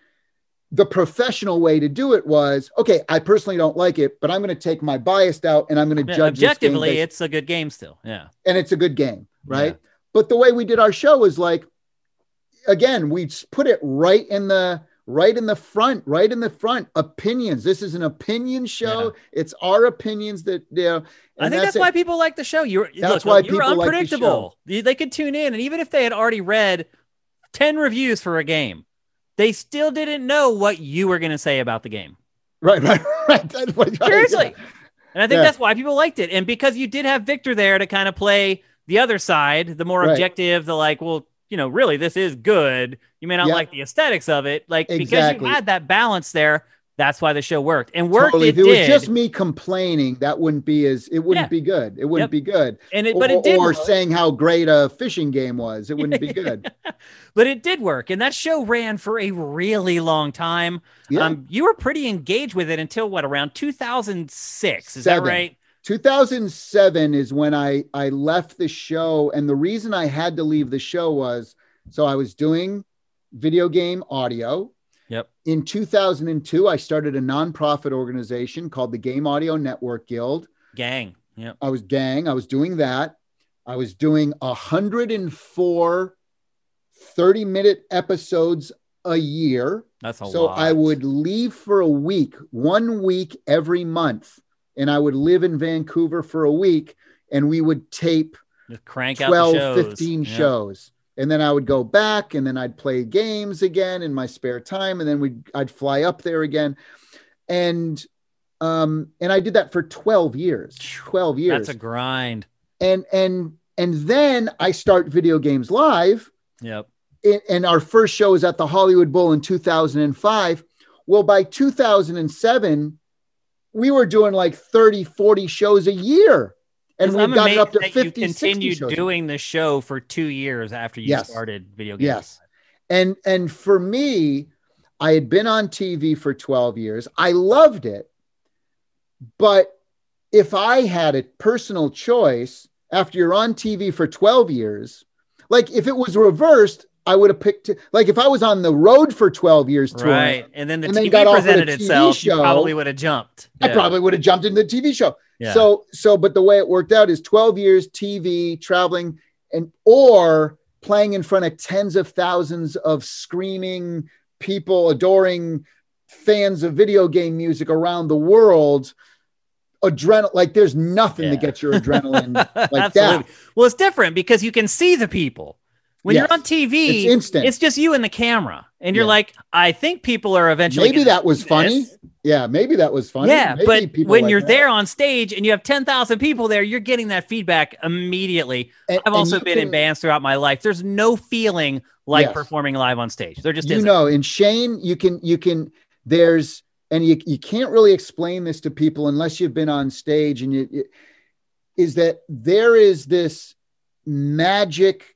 the professional way to do it was okay. I personally don't like it, but I'm going to take my bias out and I'm going to Yeah, judge objectively, based- it's a good game still. Yeah. and it's a good game, right? Yeah. But the way we did our show is like, again, we put it right in the right in the front, right in the front. Opinions. This is an opinion show. Yeah. It's our opinions that you know. I think that's, it. why people like the show. You're That's look, why you're people like the unpredictable. They could tune in, and even if they had already read ten reviews for a game, they still didn't know what you were going to say about the game. Right, right, right. That's what- Seriously. And I think Yeah. that's why people liked it. And because you did have Victor there to kind of play the other side, the more Right. objective, the like, well, you know, really, this is good. You may not Yeah. like the aesthetics of it. Like, because you had that balance there, that's why the show worked. And worked Totally. If it was just me complaining, that wouldn't be as it wouldn't Yeah. be good. It wouldn't Yep. be good. and it, Or, but it did or work. saying how great a fishing game was. It wouldn't be good. but it did work. And that show ran for a really long time. Yeah. Um, you were pretty engaged with it until what, around 2006? Is Seven. that right? 2007 is when I I left the show, and the reason I had to leave the show was so I was doing video game audio. Yep. In 2002, I started a nonprofit organization called the Game Audio Network Guild. Gang. Yep. I was gang. I was doing that. I was doing 104 30 minute episodes a year. That's a lot. so lot. I would leave for a week, one week every month. And I would live in Vancouver for a week and we would tape Just crank out 12, the shows. 15 Yeah. shows. And then I would go back and then I'd play games again in my spare time. And then we'd, I'd fly up there again. And, um, and I did that for 12 years, 12 years That's a grind. and and and then I start video games live, Yep. and, and our first show is at the Hollywood Bowl in 2005. Well, by 2007, we were doing like 30, 40 shows a year, and we I'm got up to that 50, you 60 continued doing the show for two years after you Yes. started video games. Yes. and and for me, I had been on TV for 12 years. I loved it, but if I had a personal choice after you're on TV for 12 years, like if it was reversed, I would have picked like if I was on the road for 12 years touring, Right. And then the And then TV a presented TV itself. You show, probably would have jumped. I probably would have jumped into the TV show. Yeah. So so but the way it worked out is 12 years TV, traveling and or playing in front of tens of thousands of screaming people adoring fans of video game music around the world. Adrenaline like there's nothing Yeah. that gets your adrenaline like that. Well, it's different because you can see the people. When Yes. you're on TV, It's instant. it's just you and the camera. And you're Yeah. like, I think people are eventually Maybe that was funny. this. Yeah, maybe that was funny. Yeah, Maybe but when like you're that. there on stage and you have 10,000 people there, you're getting that feedback immediately. And- I've also been in bands throughout my life. There's no feeling like Yes. performing live on stage. There just you isn't. know in shane you can you can there's and you, you can't really explain this to people unless you've been on stage and you, you is that there is this magic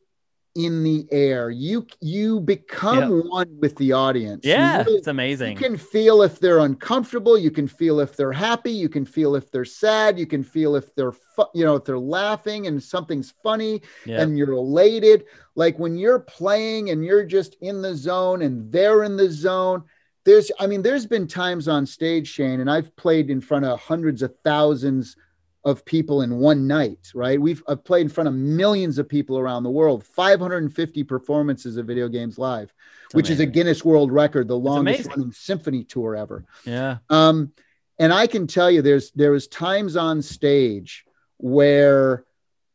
in the air. You you become one with the audience. Yeah, really- it's amazing. You can feel if they're uncomfortable. You can feel if they're happy. You can feel if they're sad. You can feel if they're, fu- you know, if they're laughing and something's funny yeah. and you're elated. Like when you're playing and you're just in the zone and they're in the zone. There's, I mean, there's been times on stage, Shane, and I've played in front of hundreds of thousands of people in one night, right? We've I've played in front of millions of people around the world, 550 performances of video games live, It's which is a. Guinness World Record, the longest running symphony tour ever. yeah. Um, and I can tell you, there's there was times on stage where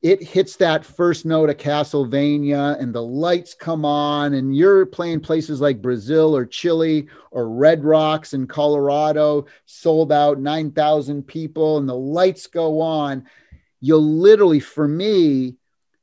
it hits that first note of Castlevania, and the lights come on, and you're playing places like Brazil or Chile or Red Rocks in Colorado, sold out, nine thousand people, and the lights go on. You'll literally, for me,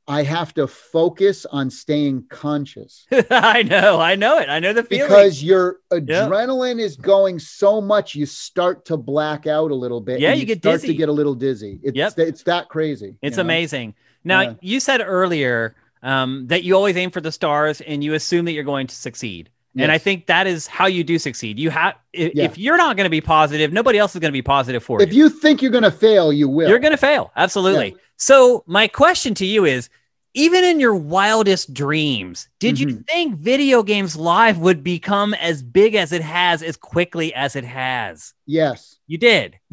I have to focus on staying conscious I know. I know it. I know the feeling. because your adrenaline is going so much you start to black out a little bit Yeah, and you get start dizzy. to get a little dizzy it's Yep. it's that crazy It's you know? amazing. Now, Yeah. you said earlier um, that you always aim for the stars and you assume that you're going to succeed. And I think that is how you do succeed. You have if, Yeah. if you're not going to be positive, nobody else is going to be positive for you. if you think you're going to fail you will You're going to fail. Absolutely. So, my question to you is even in your wildest dreams, did you Mhm. think video games live would become as big as it has as quickly as it has? yes You did.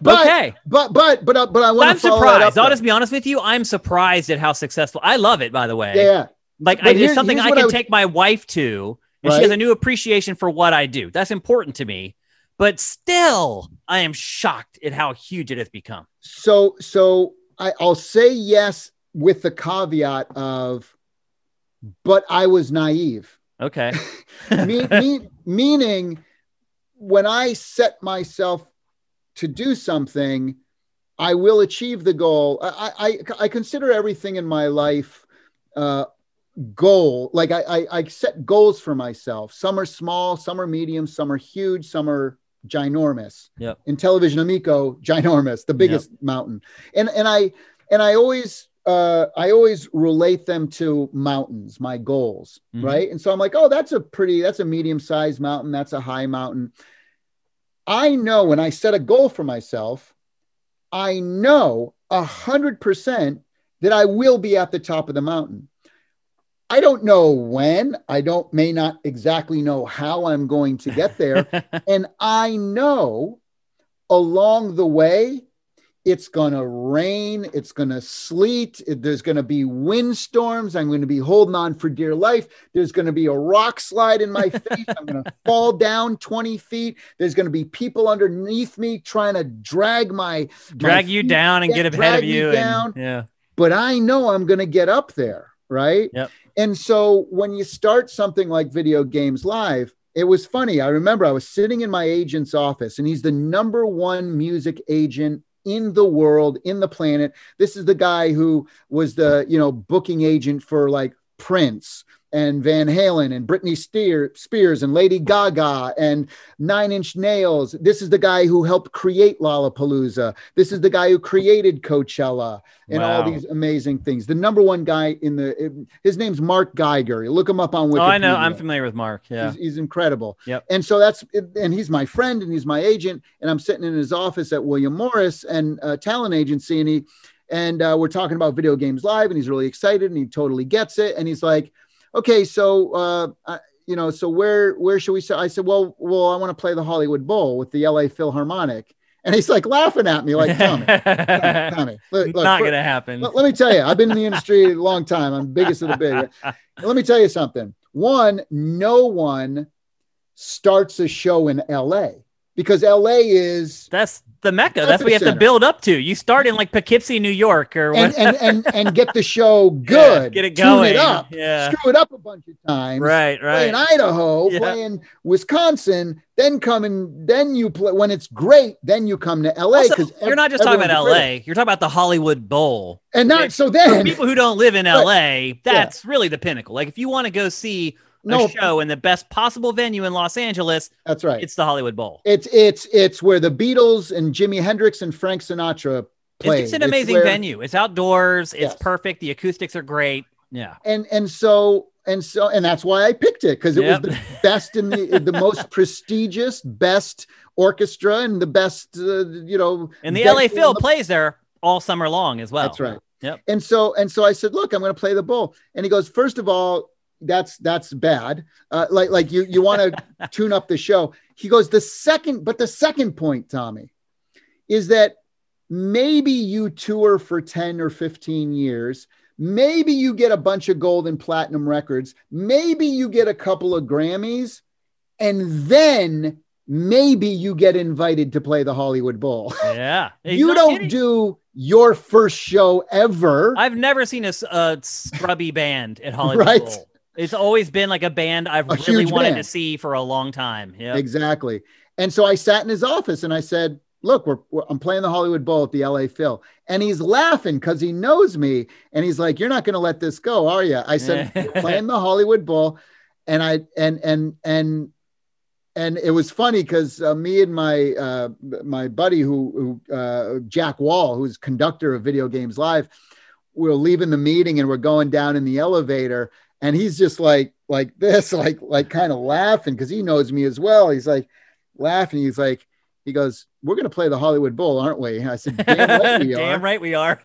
but, okay. but but but uh, but i want I'm surprised. up, I'll just be honest with you. I'm surprised at how successful. I love it, by the way. yeah, Like I, But it's something I can I would- take my wife to, and she has a new appreciation for what I do. That's important to me. But still, I am shocked at how huge it has become. so so I, i'll say yes with the caveat of but i was naive Okay. me, me, meaning when I set myself to do something, I will achieve the goal. I, I, I consider everything in my life uh, goal. Like I, I, I set goals for myself. Some are small, some are medium, some are huge, some are ginormous. Yep. Intellivision, Amico, ginormous, the biggest mountain. And and I and I always uh, I always relate them to mountains, my goals, Mhm. right? And so I'm like, oh, that's a pretty, that's a medium sized mountain, that's a high mountain. I know when I set a goal for myself, I know a hundred percent that I will be at the top of the mountain. I don't know when, I don't may not exactly know how I'm going to get there. and I know along the way, it's going to rain, it's going to sleet, it- there's going to be windstorms. I'm going to be holding on for dear life. There's going to be a rock slide in my face. I'm going to fall down 20 feet. There's going to be people underneath me trying to drag my, Drag my you down and get ahead of you. and- down. yeah. but I know I'm going to get up there, right? Yep. And so when you start something like video games live, it was funny. I remember I was sitting in my agent's office, and he's the number one music agent in the world, in the planet. This is the guy who was the you know booking agent for like Prince and Van Halen and Britney Spears and Lady Gaga and Nine Inch Nails. This is the guy who helped create Lollapalooza. This is the guy who created Coachella and all these amazing things. The number one guy in the his name's Mark Geiger. You look him up on Wikipedia. Oh, I know. I'm familiar with Mark. Yeah. He's, he's incredible. Yep. And so that's and he's my friend and he's my agent. And I'm sitting in his office at William Morris and uh, talent agency, and he and uh, we're talking about video games live, and he's really excited and he totally gets it. And he's like, "Okay, so uh, I, you know, so where where should we?" Start? I said, "Well, well, I want to play the Hollywood Bowl with the L.A. Philharmonic." And he's like laughing at me, like, "Tommy, Tommy, Tommy, look, look, Not going to happen. let, let me tell you, I've been in the industry a long time. I'm biggest of the big. Let me tell you something. One, no one starts a show in LA because LA is That's the mecca. That's what you have to build up to. You start in like Poughkeepsie, New York, or and and and, and get the show Yeah, good. get it tune going. it up. Yeah. Screw it up a bunch of times. Right. Play in Idaho, Yeah. play in Wisconsin, then come and then you play when it's great. Then you come to LA because you're not just talking about LA. You're talking about the Hollywood Bowl. and not Yeah. so For then people who don't live in LA, that's really the pinnacle. Like if you want to go see a no, show in the best possible venue in Los Angeles, that's right. it's the Hollywood Bowl. It's it's it's where the Beatles and Jimi Hendrix and Frank Sinatra playing. It's an amazing where- venue. It's outdoors. It's Yes. perfect. The acoustics are great. Yeah. and and so and so and that's why I picked it because it Yep. was the best in the the most prestigious, best orchestra and the best uh, you know. And the LA Phil the- plays there all summer long as well. That's right. Yep. And so and so I said, look, I'm going to play the bowl. And he goes, first of all, that's that's bad. Uh, like like you you want to tune up the show. He goes, the second, but the second point, Tommy, is that maybe you tour for 10 or 15 years. Maybe you get a bunch of gold and platinum records. Maybe you get a couple of Grammys. And then maybe you get invited to play the Hollywood Bowl. Yeah. You don't kidding. do your first show ever. I've never seen a scrubby band at Hollywood Right. Bowl. It's always been like a band I've A really wanted band. to see for a long time. Yeah. Exactly. And so I sat in his office and I said, Look, we're, we're- I'm playing the Hollywood Bowl at the LA Phil. And he's laughing because he knows me. And he's like, You're not going to let this go, are you? I said, playing the Hollywood Bowl. And I, and, and, and, and it was funny because uh, me and my uh, my buddy who, who uh, Jack Wall, who's conductor of Video Games Live, we're leaving the meeting and we're going down in the elevator, and he's just like like this, like like kind of laughing because he knows me as well. He's like laughing. He's like he goes, "We're gonna play the Hollywood Bowl, aren't we?" And I said, "Damn right we are." Damn right we are.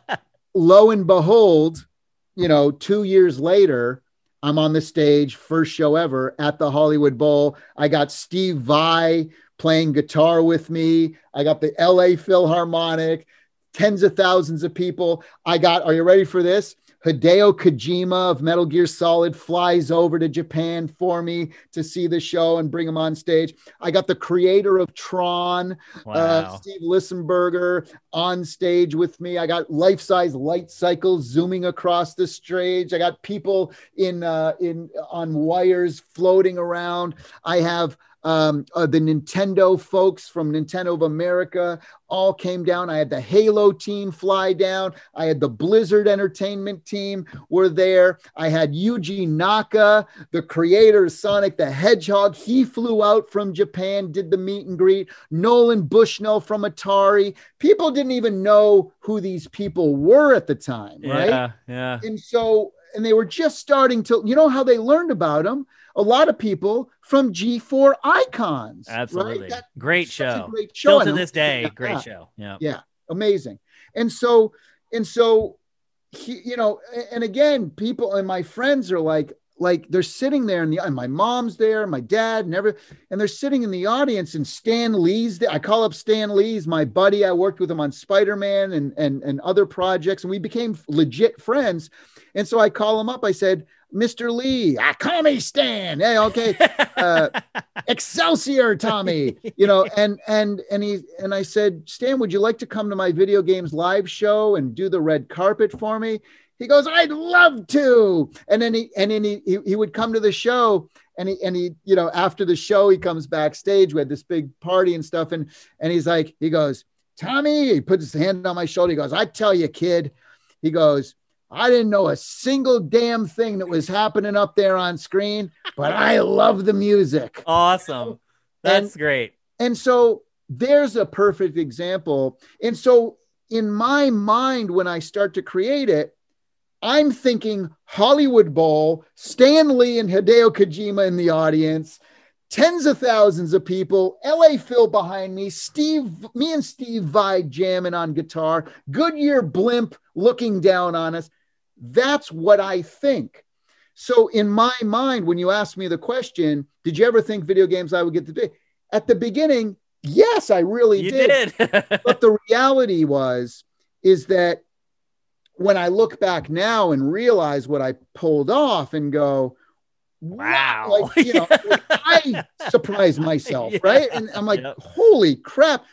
lo and behold, you know, two years later, I'm on the stage, first show ever at the Hollywood Bowl. I got Steve Vai playing guitar with me. I got the LA Philharmonic, tens of thousands of people. I got, are you ready for this? Hideo Kojima of Metal Gear Solid flies over to Japan for me to see the show and bring him on stage. I got the creator of Tron, wow. uh, Steve Lisberger on stage with me. I got life size light cycles zooming across the stage. I got people in uh, in on wires floating around. I have um, uh, the Nintendo folks from Nintendo of America all came down. I had the Halo team fly down. I had the Blizzard Entertainment team were there. I had Yuji Naka, the creator of Sonic the Hedgehog. He flew out from Japan, did the meet and greet. Nolan Bushnell from Atari. People didn't even know who these people were at the time, right? Yeah. Yeah. And so, and they were just starting to, you know how they learned about them? A lot of people from G4 Icons. right? Absolutely. That- great show. great show. Still to this day, great that. show. Yeah. Yeah, amazing. And so, and so, he, you know, and again, people and my friends are like, like they're sitting there, and the and my mom's there, my dad, and every, and they're sitting in the audience, and Stan Lee's there. I call up Stan Lee's my buddy. I worked with him on Spider Man and and and other projects, and we became legit friends. And so I call him up. I said, Mr. Lee, ah, call me Stan. Hey, okay. Uh, Excelsior, Tommy. You know, and and and he and I said, Stan, would you like to come to my video games live show and do the red carpet for me? He goes, I'd love to. And then he and then he he, he would come to the show and he and he, you know, after the show, he comes backstage. We had this big party and stuff. And and he's like, he goes, Tommy, he puts his hand on my shoulder. He goes, I tell you, kid, he goes, I didn't know a single damn thing that was happening up there on screen, but I love the music. Awesome. That's great. And so there's a perfect example. And so in my mind, when I start to create it, I'm thinking Hollywood Bowl, Stan Lee and Hideo Kojima in the audience, tens of thousands of people, LA Phil behind me, Steve, me and Steve Vai jamming on guitar, Goodyear blimp looking down on us. That's what I think. So in my mind, when you ask me the question, did you ever think video games I would get to be? At the beginning, yes, I really You did. did. But the reality was, is that when I look back now and realize what I pulled off and go, Wow. like, you know, like, I surprised myself, Yeah. right? And I'm like, Yep. holy crap.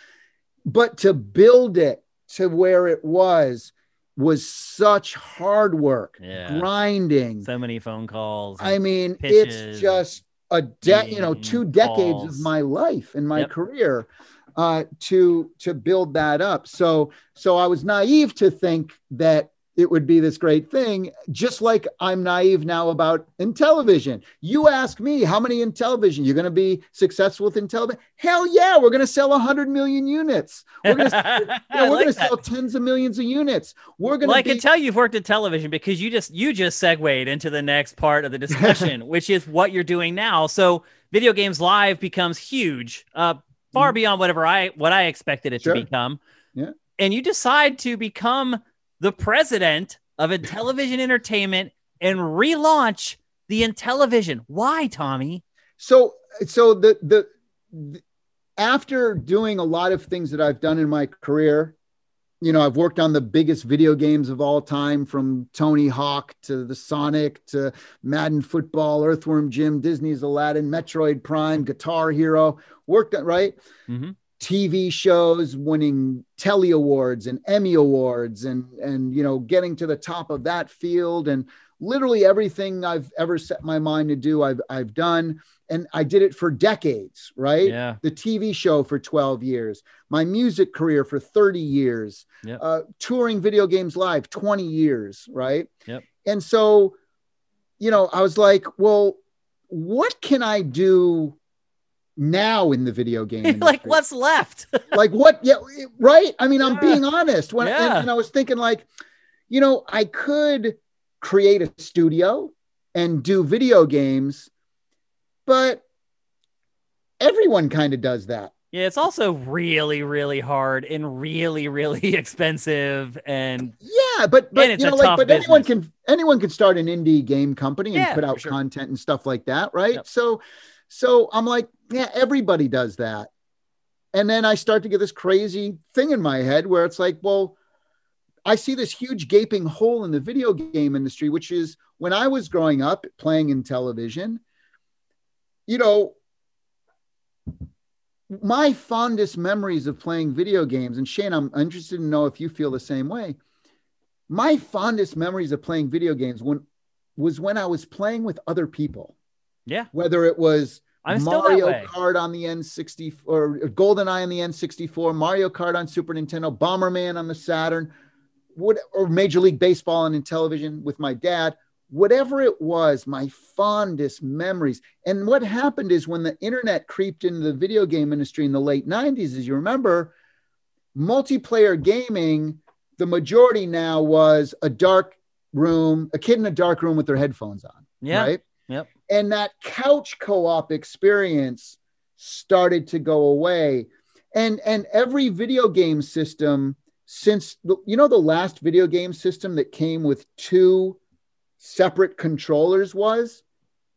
But to build it to where it was, was such hard work, Yeah. grinding. so many phone calls. I mean, it's just a de- you know two decades calls. of my life and my Yep. career uh, to to build that up. So so I was naive to think that it would be this great thing, just like I'm naive now about Intellivision. You ask me how many Intellivision you're going to be successful with Intellivision. Hell yeah, we're going to sell 100 million units. We're going to you know, we're like going to sell tens of millions of units. We're going to. Well, be- I can tell you've worked in television because you just you just segued into the next part of the discussion, which is what you're doing now. So, video games live becomes huge, uh, far mm-hmm. beyond whatever I what I expected it sure. to become. Yeah, and you decide to become the president of Intellivision Entertainment and relaunch the Intellivision. Why, Tommy? So, so the, the, the after doing a lot of things that I've done in my career, you know, I've worked on the biggest video games of all time from Tony Hawk to the Sonic to Madden Football, Earthworm Jim, Disney's Aladdin, Metroid Prime, Guitar Hero, worked on, right? Mm-hmm. TV shows, winning Telly Awards and Emmy Awards, and and you know getting to the top of that field, and literally everything I've ever set my mind to do, I've I've done, and I did it for decades. Right? Yeah. The TV show for twelve years, my music career for thirty years, yep. uh, touring video games live twenty years. Right? Yep. And so, you know, I was like, well, what can I do? Now in the video game like what's left like what yeah right i mean i'm being honest when yeah. and, and i was thinking like you know i could create a studio and do video games but everyone kind of does that yeah, it's also really, really hard and really, really expensive. And yeah, but but you know, like, but business. anyone can anyone can start an indie game company and yeah, put out sure. content and stuff like that, right? Yep. So, so I'm like, yeah, everybody does that. And then I start to get this crazy thing in my head where it's like, well, I see this huge gaping hole in the video game industry, which is when I was growing up playing Intellivision, you know, my fondest memories of playing video games, and Shane, I'm interested to know if you feel the same way. My fondest memories of playing video games when was when I was playing with other people. Yeah. Whether it was I'm Mario Kart on the N64 or GoldenEye on the N64, Mario Kart on Super Nintendo, Bomberman on the Saturn, what, or Major League Baseball on Intellivision with my dad. Whatever it was, my fondest memories. And what happened is when the internet creeped into the video game industry in the late 90s, as you remember, multiplayer gaming, the majority now was a dark room, a kid in a dark room with their headphones on. Yeah. Right. Yep. And that couch co-op experience started to go away. And and every video game system since you know the last video game system that came with two separate controllers was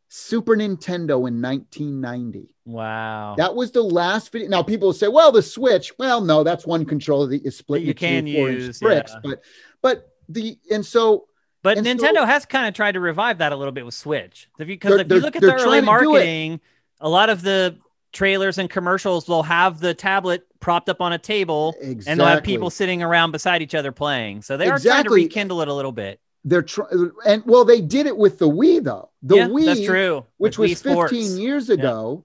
Super Nintendo in 1990. Wow. That was the last video. Now people say, well, the Switch. Well, no, that's one controller that you split you can use bricks. Yeah. But but the and so but and Nintendo so, has kind of tried to revive that a little bit with Switch. Because if you look at the early marketing, a lot of the trailers and commercials will have the tablet propped up on a table exactly. and they'll have people sitting around beside each other playing. So they exactly. are trying to rekindle it a little bit. They're trying, and well, they did it with the Wii though. The yeah, Wii, that's true. Which with was Wii 15 years ago.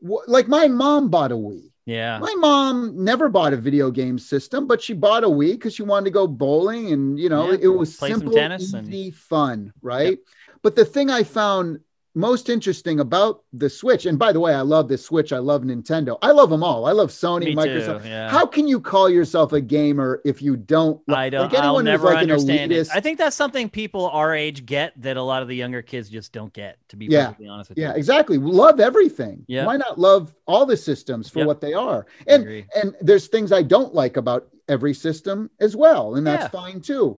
Yeah. Like my mom bought a Wii. Yeah. My mom never bought a video game system, but she bought a Wii because she wanted to go bowling and, you know, yeah, it was simple, easy, and... fun, right? Yep. But the thing I found most interesting about the Switch, and by the way, I love the Switch. I love Nintendo. I love them all. I love Sony, Me Microsoft. Too, yeah. How can you call yourself a gamer if you don't? I don't. Like I'll never like understand it. I think that's something people our age get that a lot of the younger kids just don't get. To be yeah. perfectly honest with yeah, you. Yeah, exactly. Love everything. Yeah. Why not love all the systems for yep. what they are? And and there's things I don't like about every system as well, and that's yeah. fine too.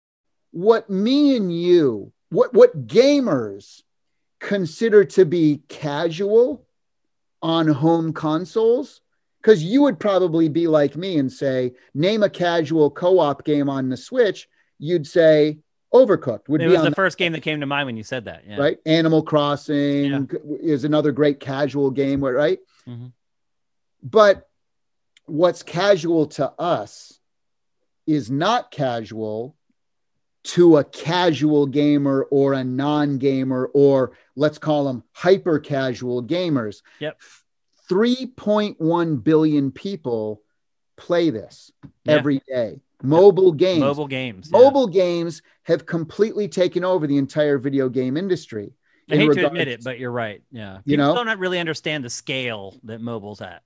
What me and you, what what gamers consider to be casual on home consoles? Because you would probably be like me and say, name a casual co op game on the Switch. You'd say Overcooked would it be was the first game that came to mind when you said that. Yeah. Right. Animal Crossing yeah. is another great casual game, right? Mm-hmm. But what's casual to us is not casual to a casual gamer or a non gamer, or let's call them hyper casual gamers. Yep. 3.1 billion people play this yeah. every day. mobile games. Mobile games. yeah. Mobile games have completely taken over the entire video game industry. I hate to admit it, but you're right. Yeah. You know? don't really understand the scale that mobile's at.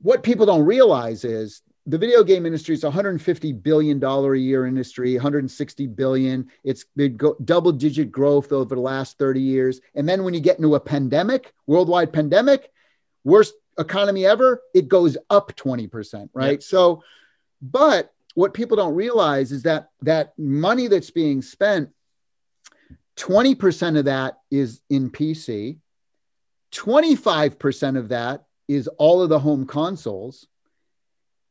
what people don't realize is the video game industry is 150 billion dollar a year industry 160 billion it's been go- double digit growth over the last 30 years and then when you get into a pandemic worldwide pandemic worst economy ever it goes up 20% right Yep. so but what people don't realize is that that money that's being spent 20% of that is in pc 25% of that is all of the home consoles.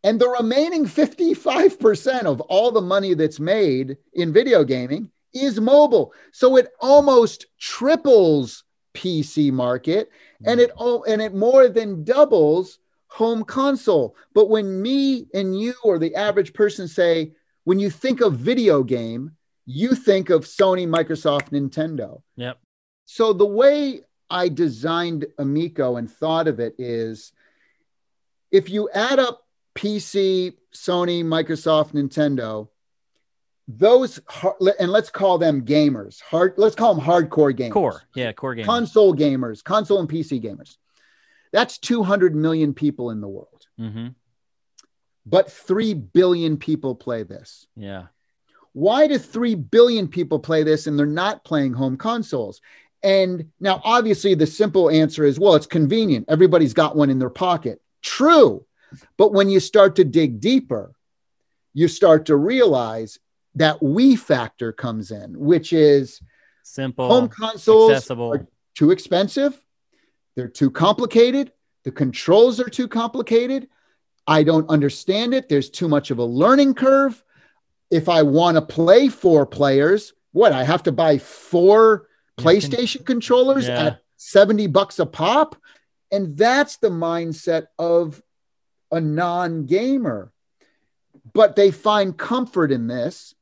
And the remaining 55% of all the money that's made in video gaming is mobile. So it almost triples PC market and it oh, and it more than doubles home console. But when me and you or the average person say when you think of video game, you think of Sony, Microsoft, Nintendo. Yep. So the way I designed Amico and thought of it is if you add up PC, Sony, Microsoft, Nintendo, those and let's call them gamers. Hard let's call them hardcore gamers. Core. Yeah. Core game. Console gamers, console and PC gamers. That's 200 million people in the world. hmm But 3 billion people play this. Yeah. why do 3 billion people play this and they're not playing home consoles and now obviously the simple answer is well it's convenient everybody's got one in their pocket true but when you start to dig deeper you start to realize that we factor comes in which is Simple. home consoles accessible. are too expensive they're too complicated the controls are too complicated i don't understand it there's too much of a learning curve if i want to play four players what i have to buy four You can- playstation controllers Yeah. at 70 bucks a pop and that's the mindset of a non-gamer but they find comfort in this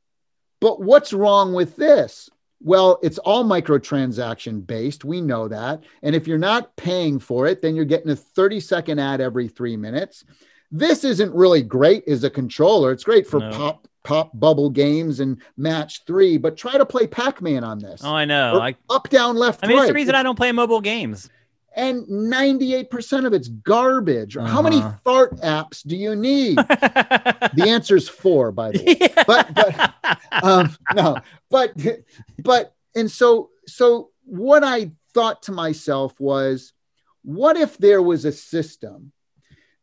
but what's wrong with this well, it's all microtransaction based. We know that. And if you're not paying for it, then you're getting a 30 second ad every three minutes. This isn't really great as a controller. It's great for No. pop pop bubble games and match three, but try to play Pac-Man on this. Oh, I know. Or I, up, down, left, I mean, right. it's the reason I don't play mobile games. And 98% of it's garbage. How many Uh-huh. fart apps do you need? the answer is four, by the way. Yeah. But- but- um, no, but but and so so what I thought to myself was, what if there was a system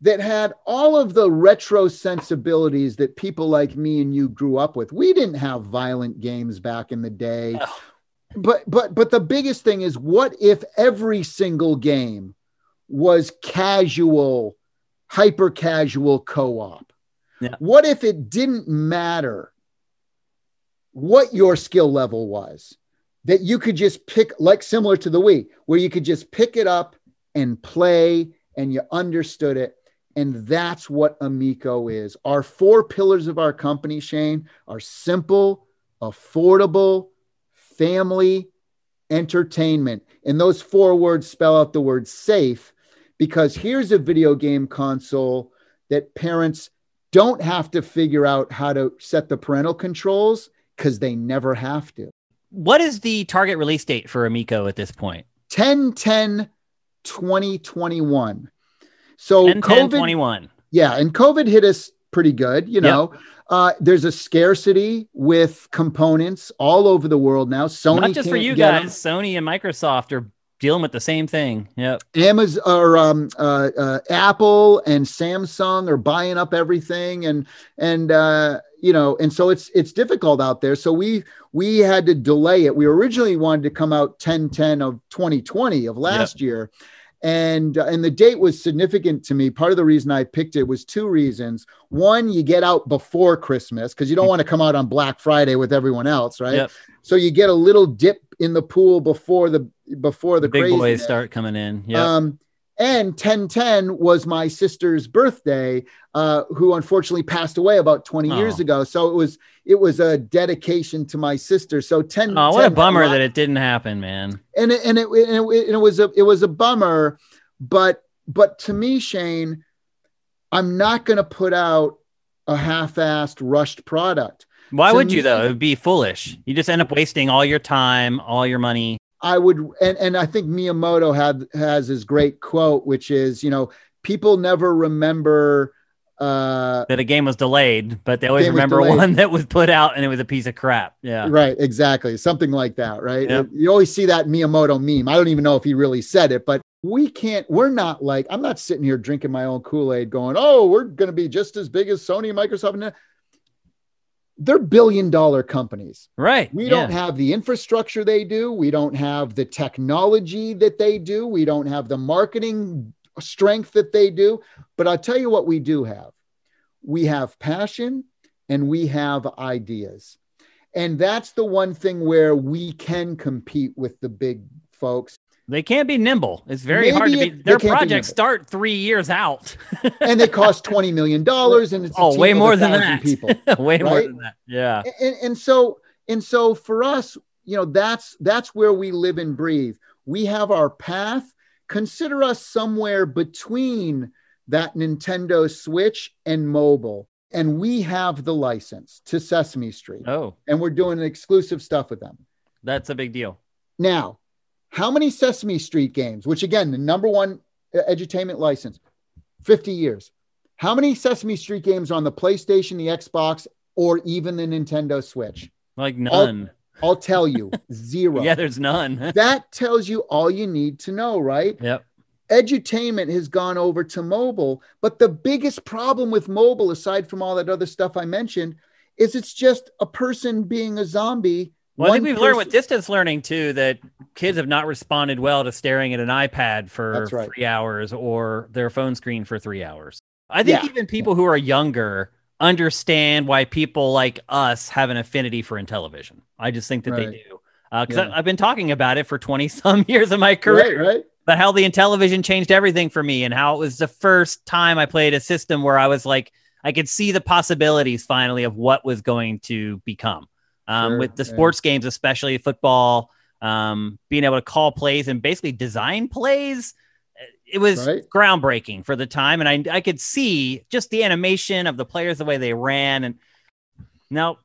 that had all of the retro sensibilities that people like me and you grew up with? We didn't have violent games back in the day. No. But but but the biggest thing is what if every single game was casual, hyper casual co-op? Yeah. What if it didn't matter what your skill level was? That you could just pick, like similar to the Wii, where you could just pick it up and play and you understood it. And that's what Amico is. Our four pillars of our company, Shane, are simple, affordable, family, entertainment. And those four words spell out the word safe because here's a video game console that parents don't have to figure out how to set the parental controls because they never have to. what is the target release date for Amico at this point? 10 10 2021. So 10, 10, COVID, 21. yeah, and COVID hit us pretty good. You know, uh, there's a scarcity with components all over the world now. Sony Not just for you guys. Sony and Microsoft are dealing with the same thing. Yep. Amazon or um, uh, uh, Apple and Samsung are buying up everything, and and uh, you know, and so it's it's difficult out there. So we we had to delay it. We originally wanted to come out 10 10 of 2020 of last year. And uh, and the date was significant to me. Part of the reason I picked it was two reasons. One, you get out before Christmas because you don't want to come out on Black Friday with everyone else, right? Yep. So you get a little dip in the pool before the before the, The big boys start coming in. yeah Um, and 1010 was my sister's birthday, uh, who unfortunately passed away about 20 years Oh. ago. So it was it was a dedication to my sister. So 10. oh, what a bummer that it didn't happen, man. and it, and it, and it, and it was a it was a bummer, but but to me, Shane, I'm not going to put out a half-assed rushed product. Why To would you though? It would be foolish. You just end up wasting all your time, all your money. I would, and, and I think Miyamoto had has his great quote, which is, you know, people never remember. Uh, That a game was delayed, but they always remember one that was put out and it was a piece of crap. Yeah. Right, exactly, something like that, right? Yep. You always see that Miyamoto meme. I don't even know if he really said it, but we can't. We're not like I'm not sitting here drinking my own Kool Aid, going, "Oh, we're going to be just as big as Sony, Microsoft." And that." They're billion dollar companies. Right. We yeah. don't have the infrastructure they do. We don't have the technology that they do. We don't have the marketing strength that they do. But I'll tell you what we do have we have passion and we have ideas. And that's the one thing where we can compete with the big folks. They can't be nimble. It's very hard to be. it- Their can't be projects start three years out. And they cost $20 million and it's oh, way more than that. people. way more than that. Yeah. and, and so and so for us you know that's that's where we live and breathe we have our path consider us somewhere between that nintendo switch and mobile and we have the license to sesame street Oh, and we're doing exclusive stuff with them that's a big deal. now how many sesame street games which again the number one uh, edutainment license 50 years how many sesame street games are on the playstation the xbox or even the nintendo switch Like none. I'll tell you, zero. Yeah, there's none. That tells you all you need to know, right? yep. Edutainment has gone over to mobile, but the biggest problem with mobile, aside from all that other stuff I mentioned, is it's just a person being a zombie. Well, I think we've learned with distance learning too that kids have not responded well to staring at an iPad for right. three hours or their phone screen for three hours. I think Yeah. even people who are younger understand why people like us have an affinity for Intellivision. I just think that they do. Uh, because Yeah. I've been talking about it for 20 some years of my career, Right, right. but how the Intellivision changed everything for me and how it was the first time I played a system where I was like, I could see the possibilities finally of what was going to become. Um, Sure, with the yeah. sports games, especially football, um, being able to call plays and basically design plays, it was Right. groundbreaking for the time. And I, I could see just the animation of the players, the way they ran. And now,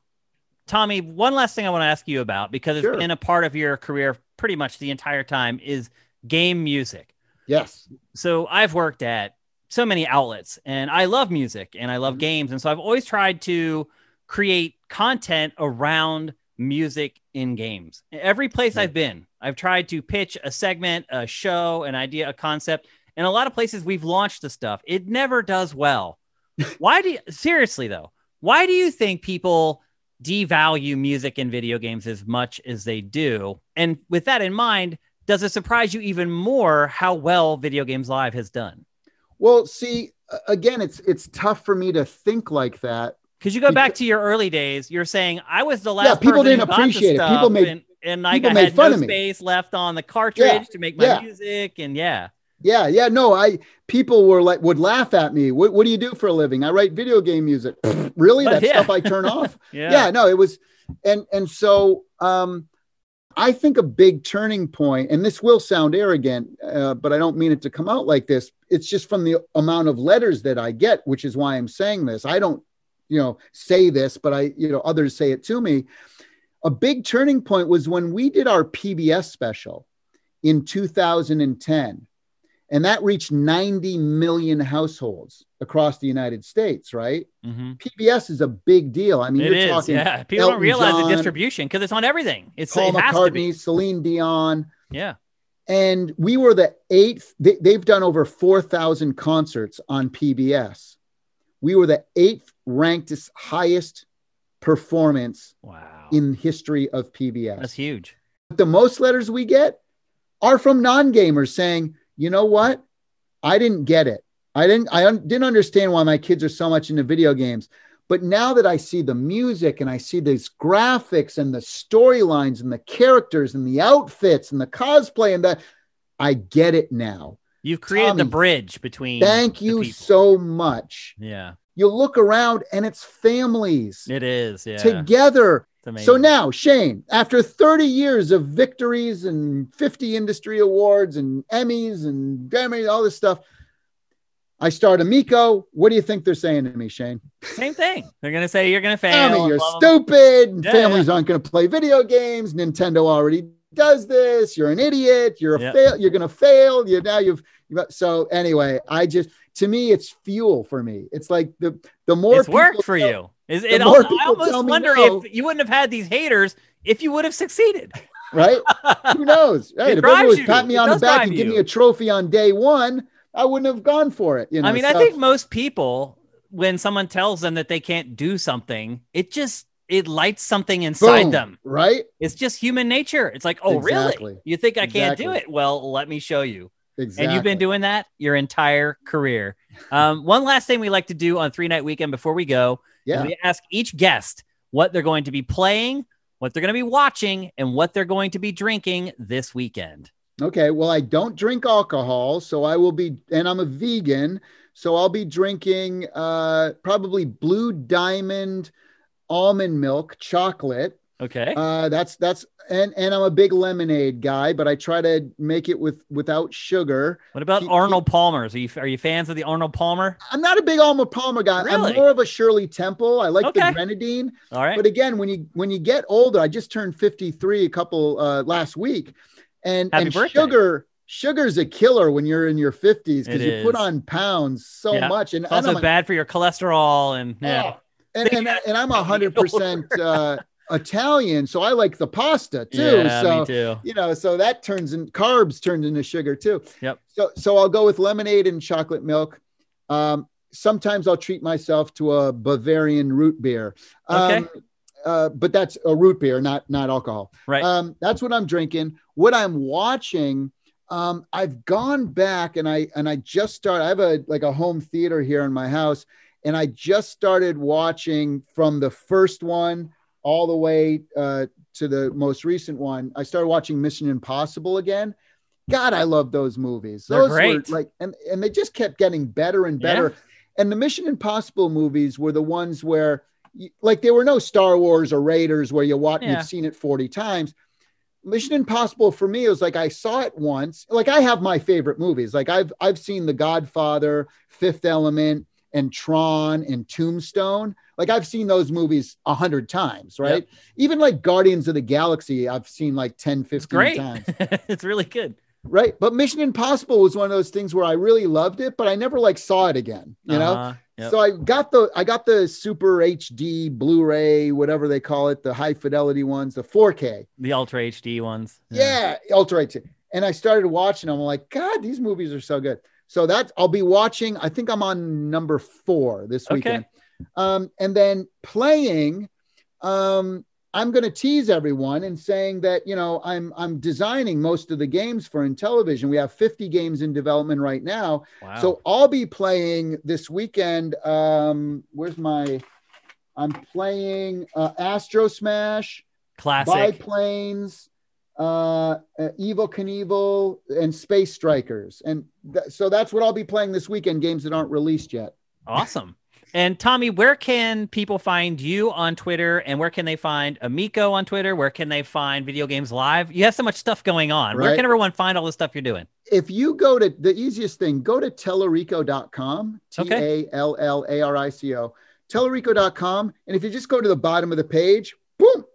Tommy, one last thing I want to ask you about because it's been a part of your career pretty much the entire time is game music Yes. so I've worked at so many outlets and I love music and I love Mhm. games. And so I've always tried to create content around music in games. Every place Right. I've been, I've tried to pitch a segment, a show, an idea, a concept. And a lot of places we've launched the stuff. It never does well. why do you, seriously though, why do you think people devalue music in video games as much as they do? And with that in mind, does it surprise you even more how well Video Games Live has done? Well, see, again, it's it's tough for me to think like that. Because you go back to your early days, you're saying I was the last. Yeah, people person didn't appreciate it. People made- and, and I people got made had fun no of me. space left on the cartridge Yeah, to make my yeah. music, and yeah, Yeah, yeah, no, I people were like would laugh at me. What, what do you do for a living? I write video game music. really? But That yeah. stuff I turn off? yeah, yeah. no it was and and so um i think a big turning point and this will sound arrogant uh, but i don't mean it to come out like this it's just from the amount of letters that i get which is why i'm saying this i don't you know say this but i you know others say it to me a big turning point was when we did our pbs special in 2010 and that reached 90 million households across the united states right Mhm. PBS is a big deal. I mean, it you're is. talking Yeah, people Elton don't realize John, the distribution because it's on everything. It's Paul it has to be. McCartney, Celine Dion, Yeah, and we were the eighth. They, they've done over four thousand concerts on PBS. We were the eighth ranked highest performance wow, in history of PBS. that's huge. the most letters we get are from non-gamers saying, "You know what? I didn't get it. I didn't I un- didn't understand why my kids are so much into video games. But now that I see the music and I see these graphics and the storylines and the characters and the outfits and the cosplay and that I get it now. You've created the um, bridge between. Thank you so much. Yeah, You look around and it's families it is. Yeah, together so now, Shane, after 30 years of victories and 50 industry awards and Emmys and Grammys, all this stuff, I start Amico. What do you think they're saying to me, Shane? Same thing. They're gonna say you're gonna fail. Tommy, you're blah, blah, blah. stupid. Yeah, Families aren't going to play video games. Nintendo already does this. You're an idiot. You're a Yep. fail. You're to fail. You now you've, you've so anyway. I just to me it's fuel for me. It's like the the more It's worked for you. Is it? I almost wonder no- if you wouldn't have had these haters if you would have succeeded. right? Who knows? Right? It if everyone was you. pat me It on the back and give you. me a trophy on day one, I wouldn't have gone for it. You know. I mean, I think most people, when someone tells them that they can't do something, it just it lights something inside boom, them. right? It's just human nature. It's like, oh, Exactly. really? You think I can't do it? Well, let me show you. Exactly. And you've been doing that your entire career. Um, one last thing we like to do on three night weekend before we go yeah. we ask each guest what they're going to be playing, what they're going to be watching, and what they're going to be drinking this weekend. Okay. Well, I don't drink alcohol, so I will be, and I'm a vegan, so I'll be drinking uh, probably Blue Diamond almond milk chocolate. Okay. Uh, that's that's and and I'm a big lemonade guy, but I try to make it with without sugar. what about keep- Arnold Palmer's? Are you are you fans of the Arnold Palmer? I'm not a big Arnold Palmer guy. Really? I'm more of a Shirley Temple. I like Okay. the grenadine. All right. But again, when you when you get older, I just turned 53 a couple uh, last week, and Happy and birthday. sugar sugar's a killer when you're in your 50s because you put on pounds so Yeah. much, and It's also and bad for your cholesterol and yeah. oh, and, and, and I'm a hundred percent uh, Italian, so I like the pasta too. Yeah, so me too. you know, so that turns in carbs turns into sugar too. Yep. So so I'll go with lemonade and chocolate milk. Um, sometimes I'll treat myself to a Bavarian root beer. Okay. Um, uh, but that's a root beer, not not alcohol. Right. Um, that's what I'm drinking. What I'm watching, um, I've gone back and I and I just started. I have a like a home theater here in my house, and I just started watching from the first one all the way uh, to the most recent one. I started watching Mission Impossible again. God, I love those movies. They're Those great. were like, and and they just kept getting better and better. And the Mission Impossible movies were the ones where, like, there were no Star Wars or Raiders where you watch, Yeah. you've seen it 40 times. Mission Impossible for me, it was like I saw it once. Like I have my favorite movies. Like I've I've seen The Godfather, Fifth Element, and Tron and Tombstone. Like I've seen those movies a hundred times, right? Even like Guardians of the Galaxy, I've seen like 10, 15 It's great. times. it's really good. Right. But Mission Impossible was one of those things where I really loved it, but I never like saw it again. You know? Uh-huh. Yep. So I got the I got the super HD Blu-ray, whatever they call it, the high fidelity ones, the 4K. the Ultra HD ones. Yeah, Ultra HD. And I started watching them. I'm like, God, these movies are so good. So that's I'll be watching. I think I'm on number four this Okay. weekend. Um, and then playing, um, I'm going to tease everyone and saying that you know I'm I'm designing most of the games for Intellivision. We have 50 games in development right now. Wow. So I'll be playing this weekend. Um, where's my? I'm playing uh, Astro Smash, classic. Biplanes, uh, uh, Evil Knievel, and Space Strikers, and th- so that's what I'll be playing this weekend. Games that aren't released yet. Awesome. And Tommy, where can people find you on Twitter and where can they find Amico on Twitter? Where can they find Video Games Live? You have so much stuff going on. Where can everyone find all the stuff you're doing? If you go to the easiest thing, go to tallarico.com, T. A L L A R I C O, tallarico.com. And if you just go to the bottom of the page,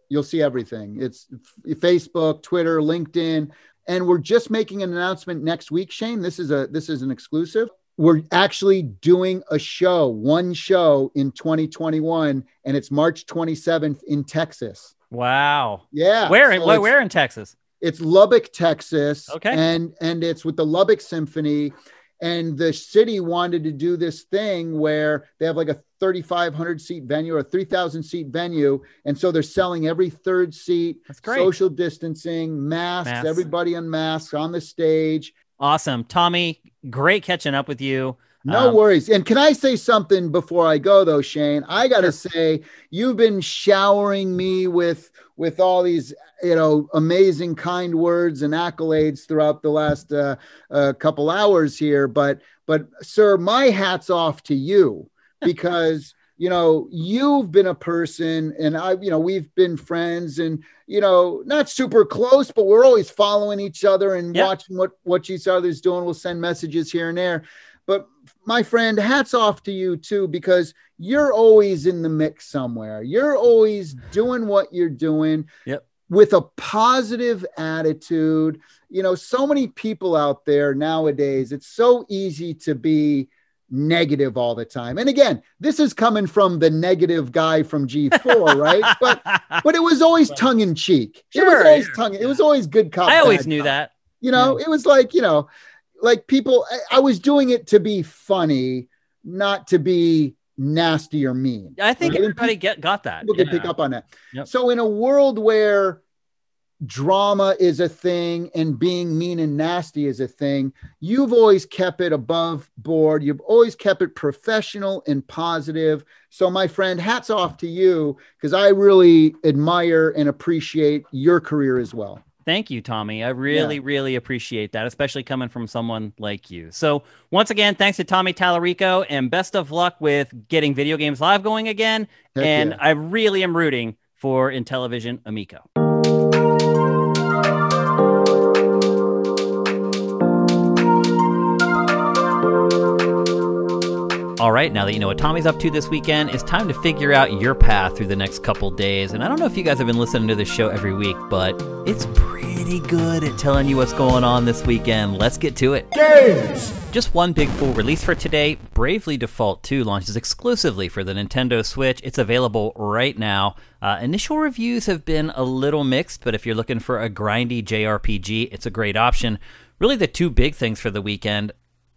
you'll see everything. It's Facebook, Twitter, LinkedIn. And we're just making an announcement next week, Shane. This is a this is an exclusive. We're actually doing a show, one show in 2021, and it's March 27th in Texas. Wow. Yeah. Where in so where, where in Texas? it's Lubbock, Texas. Okay. And and it's with the Lubbock Symphony. And the city wanted to do this thing where they have like a 3,500 seat venue or a 3,000 seat venue. And so they're selling every third seat, That's great. social distancing, masks, Masks. everybody on masks on the stage. Awesome. Tommy, great catching up with you. No Um, worries. And can I say something before I go though, Shane? I got to say you've been showering me with with all these, you know, amazing kind words and accolades throughout the last uh, uh, couple hours here, but but sir, my hats off to you because you know you've been a person and i you know we've been friends and you know not super close but we're always following each other and Yep. watching what what each other's doing we'll send messages here and there but my friend, hats off to you too, because you're always in the mix somewhere. You're always doing what you're doing. Yep. With a positive attitude. You know, so many people out there nowadays, it's so easy to be negative all the time. And again, this is coming from the negative guy from G4, right? But but it was always tongue in cheek. Sure, it was always yeah. tongue. It was always good cop. I always knew cop. that. You know, it was like, you know, like people I, I was doing it to be funny, not to be nasty or mean. I think Right? everybody get got that. People can Yeah. pick up on that. Yep. So in a world where drama is a thing and being mean and nasty is a thing, you've always kept it above board. You've always kept it professional and positive. So my friend, hats off to you because I really admire and appreciate your career as well. Thank you, Tommy. I really, really appreciate that, especially coming from someone like you. So, once again, thanks to Tommy Tallarico, and best of luck with getting Video Games Live going again. Heck and yeah. I really am rooting for Intellivision Amico. All right, now that you know what Tommy's up to this weekend, it's time to figure out your path through the next couple days. And I don't know if you guys have been listening to this show every week, but it's pretty good at telling you what's going on this weekend. Let's get to it. Games! Just one big full release for today. Bravely Default 2 launches exclusively for the Nintendo Switch. It's available right now. Uh, initial reviews have been a little mixed, but if you're looking for a grindy JRPG, it's a great option. Really, the two big things for the weekend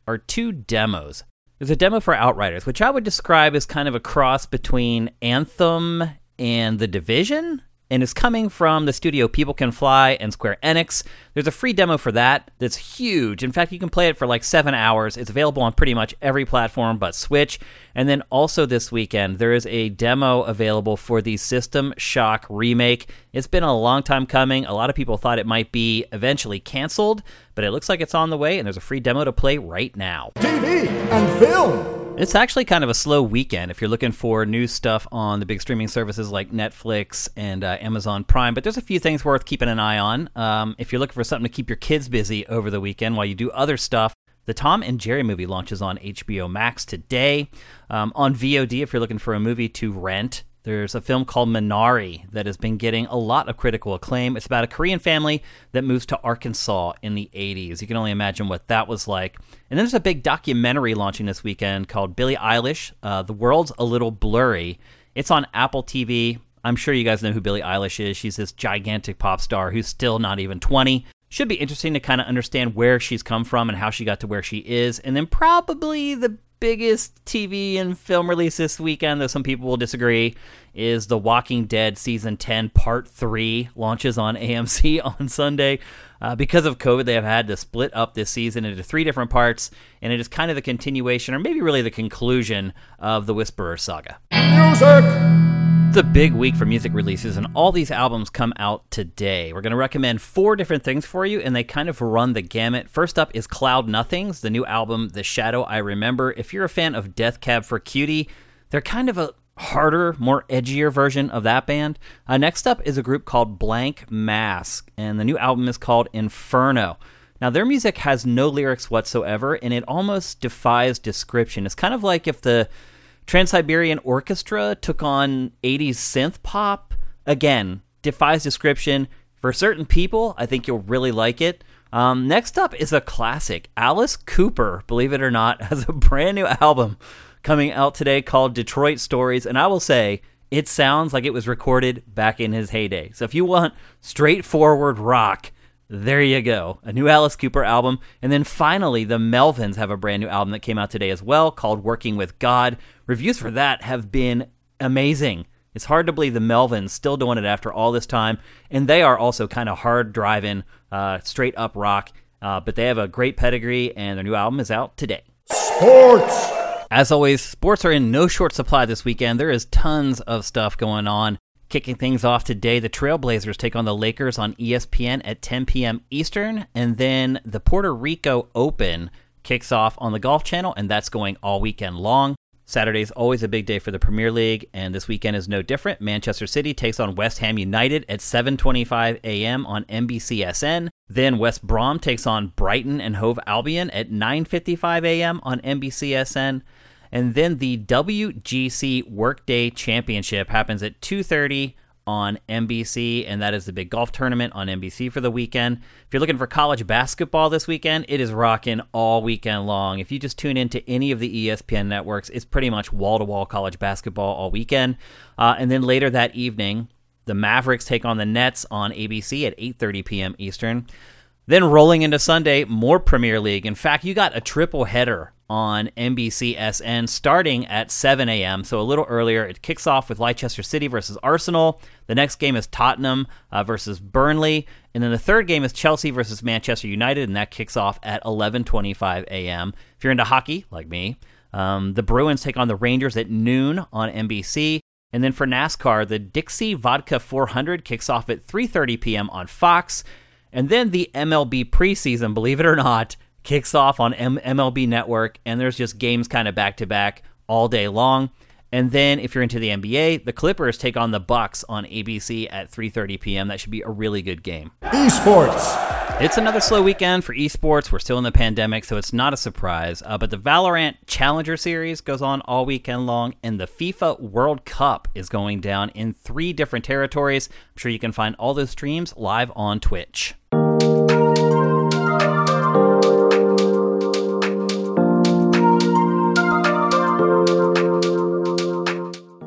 are two demos. There's a demo for Outriders, which I would describe as kind of a cross between Anthem and The Division, and is coming from the studio People Can Fly and Square Enix. There's a free demo for that that's huge. In fact, you can play it for like seven hours. It's available on pretty much every platform but Switch. And then also this weekend, there is a demo available for the System Shock remake. It's been a long time coming. A lot of people thought it might be eventually canceled, but it looks like it's on the way, and there's a free demo to play right now. TV and film! It's actually kind of a slow weekend if you're looking for new stuff on the big streaming services like Netflix and uh, Amazon Prime. But there's a few things worth keeping an eye on. Um, if you're looking for something to keep your kids busy over the weekend while you do other stuff, the Tom and Jerry movie launches on HBO Max today. Um, on VOD, if you're looking for a movie to rent, there's a film called Minari that has been getting a lot of critical acclaim. It's about a Korean family that moves to Arkansas in the 80s. You can only imagine what that was like. And then there's a big documentary launching this weekend called Billie Eilish uh, The World's a Little Blurry. It's on Apple TV. I'm sure you guys know who Billie Eilish is. She's this gigantic pop star who's still not even 20. Should be interesting to kind of understand where she's come from and how she got to where she is. And then probably the biggest TV and film release this weekend, though some people will disagree, is The Walking Dead Season 10 Part 3 launches on AMC on Sunday. Uh, because of COVID, they have had to split up this season into three different parts, and it is kind of the continuation, or maybe really the conclusion, of the Whisperer saga. Music! It's a big week for music releases, and all these albums come out today. We're going to recommend four different things for you, and they kind of run the gamut. First up is Cloud Nothings, the new album, The Shadow I Remember. If you're a fan of Death Cab for Cutie, they're kind of a harder, more edgier version of that band. Uh, next up is a group called Blanck Mass, and the new album is called In Ferneaux. Now, their music has no lyrics whatsoever, and it almost defies description. It's kind of like if the Trans Siberian Orchestra took on 80s synth pop. Again, defies description. For certain people, I think you'll really like it. Um, next up is a classic. Alice Cooper, believe it or not, has a brand new album coming out today called Detroit Stories. And I will say, it sounds like it was recorded back in his heyday. So if you want straightforward rock, there you go. A new Alice Cooper album. And then finally, the Melvins have a brand new album that came out today as well called Working with God. Reviews for that have been amazing. It's hard to believe the Melvins still doing it after all this time. And they are also kind of hard driving, uh, straight up rock. Uh, but they have a great pedigree, and their new album is out today. Sports! As always, sports are in no short supply this weekend. There is tons of stuff going on. Kicking things off today, the Trailblazers take on the Lakers on ESPN at 10 p.m. Eastern, and then the Puerto Rico Open kicks off on the Golf Channel, and that's going all weekend long. Saturday is always a big day for the Premier League, and this weekend is no different. Manchester City takes on West Ham United at 7:25 a.m. on NBCSN. Then West Brom takes on Brighton and Hove Albion at 9:55 a.m. on NBCSN. And then the WGC Workday Championship happens at 2:30 on NBC, and that is the big golf tournament on NBC for the weekend. If you're looking for college basketball this weekend, it is rocking all weekend long. If you just tune into any of the ESPN networks, it's pretty much wall to wall college basketball all weekend. Uh, and then later that evening, the Mavericks take on the Nets on ABC at 8:30 p.m. Eastern. Then rolling into Sunday, more Premier League. In fact, you got a triple header on NBCSN starting at 7 a.m., so a little earlier. It kicks off with Leicester City versus Arsenal. The next game is Tottenham uh, versus Burnley, and then the third game is Chelsea versus Manchester United, and that kicks off at 11:25 a.m. If you're into hockey, like me, um, the Bruins take on the Rangers at noon on NBC. And then for NASCAR, the Dixie Vodka 400 kicks off at 3:30 p.m. on Fox. And then the MLB preseason, believe it or not, kicks off on M- MLB Network, and there's just games kind of back to back all day long. And then if you're into the NBA, the Clippers take on the Bucks on ABC at 3:30 p.m. That should be a really good game. Esports. It's another slow weekend for esports. We're still in the pandemic, so it's not a surprise. Uh, but the Valorant Challenger Series goes on all weekend long, and the FIFA World Cup is going down in three different territories. I'm sure you can find all those streams live on Twitch.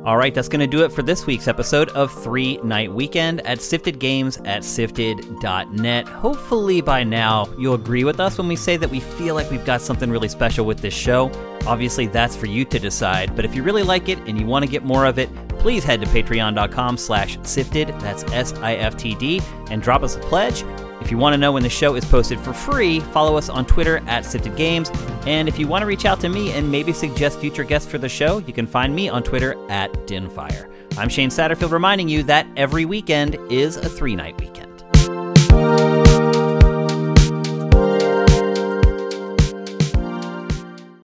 All right, that's going to do it for this week's episode of Three Night Weekend at Siftd Games at siftd.net. Hopefully, by now, you'll agree with us when we say that we feel like we've got something really special with this show. Obviously, that's for you to decide, but if you really like it and you want to get more of it, please head to patreon.com slash sifted, that's S-I-F-T-D, and drop us a pledge. If you want to know when the show is posted for free, follow us on Twitter at Siftd Games. And if you want to reach out to me and maybe suggest future guests for the show, you can find me on Twitter at Dinfire. I'm Shane Satterfield reminding you that every weekend is a three night weekend.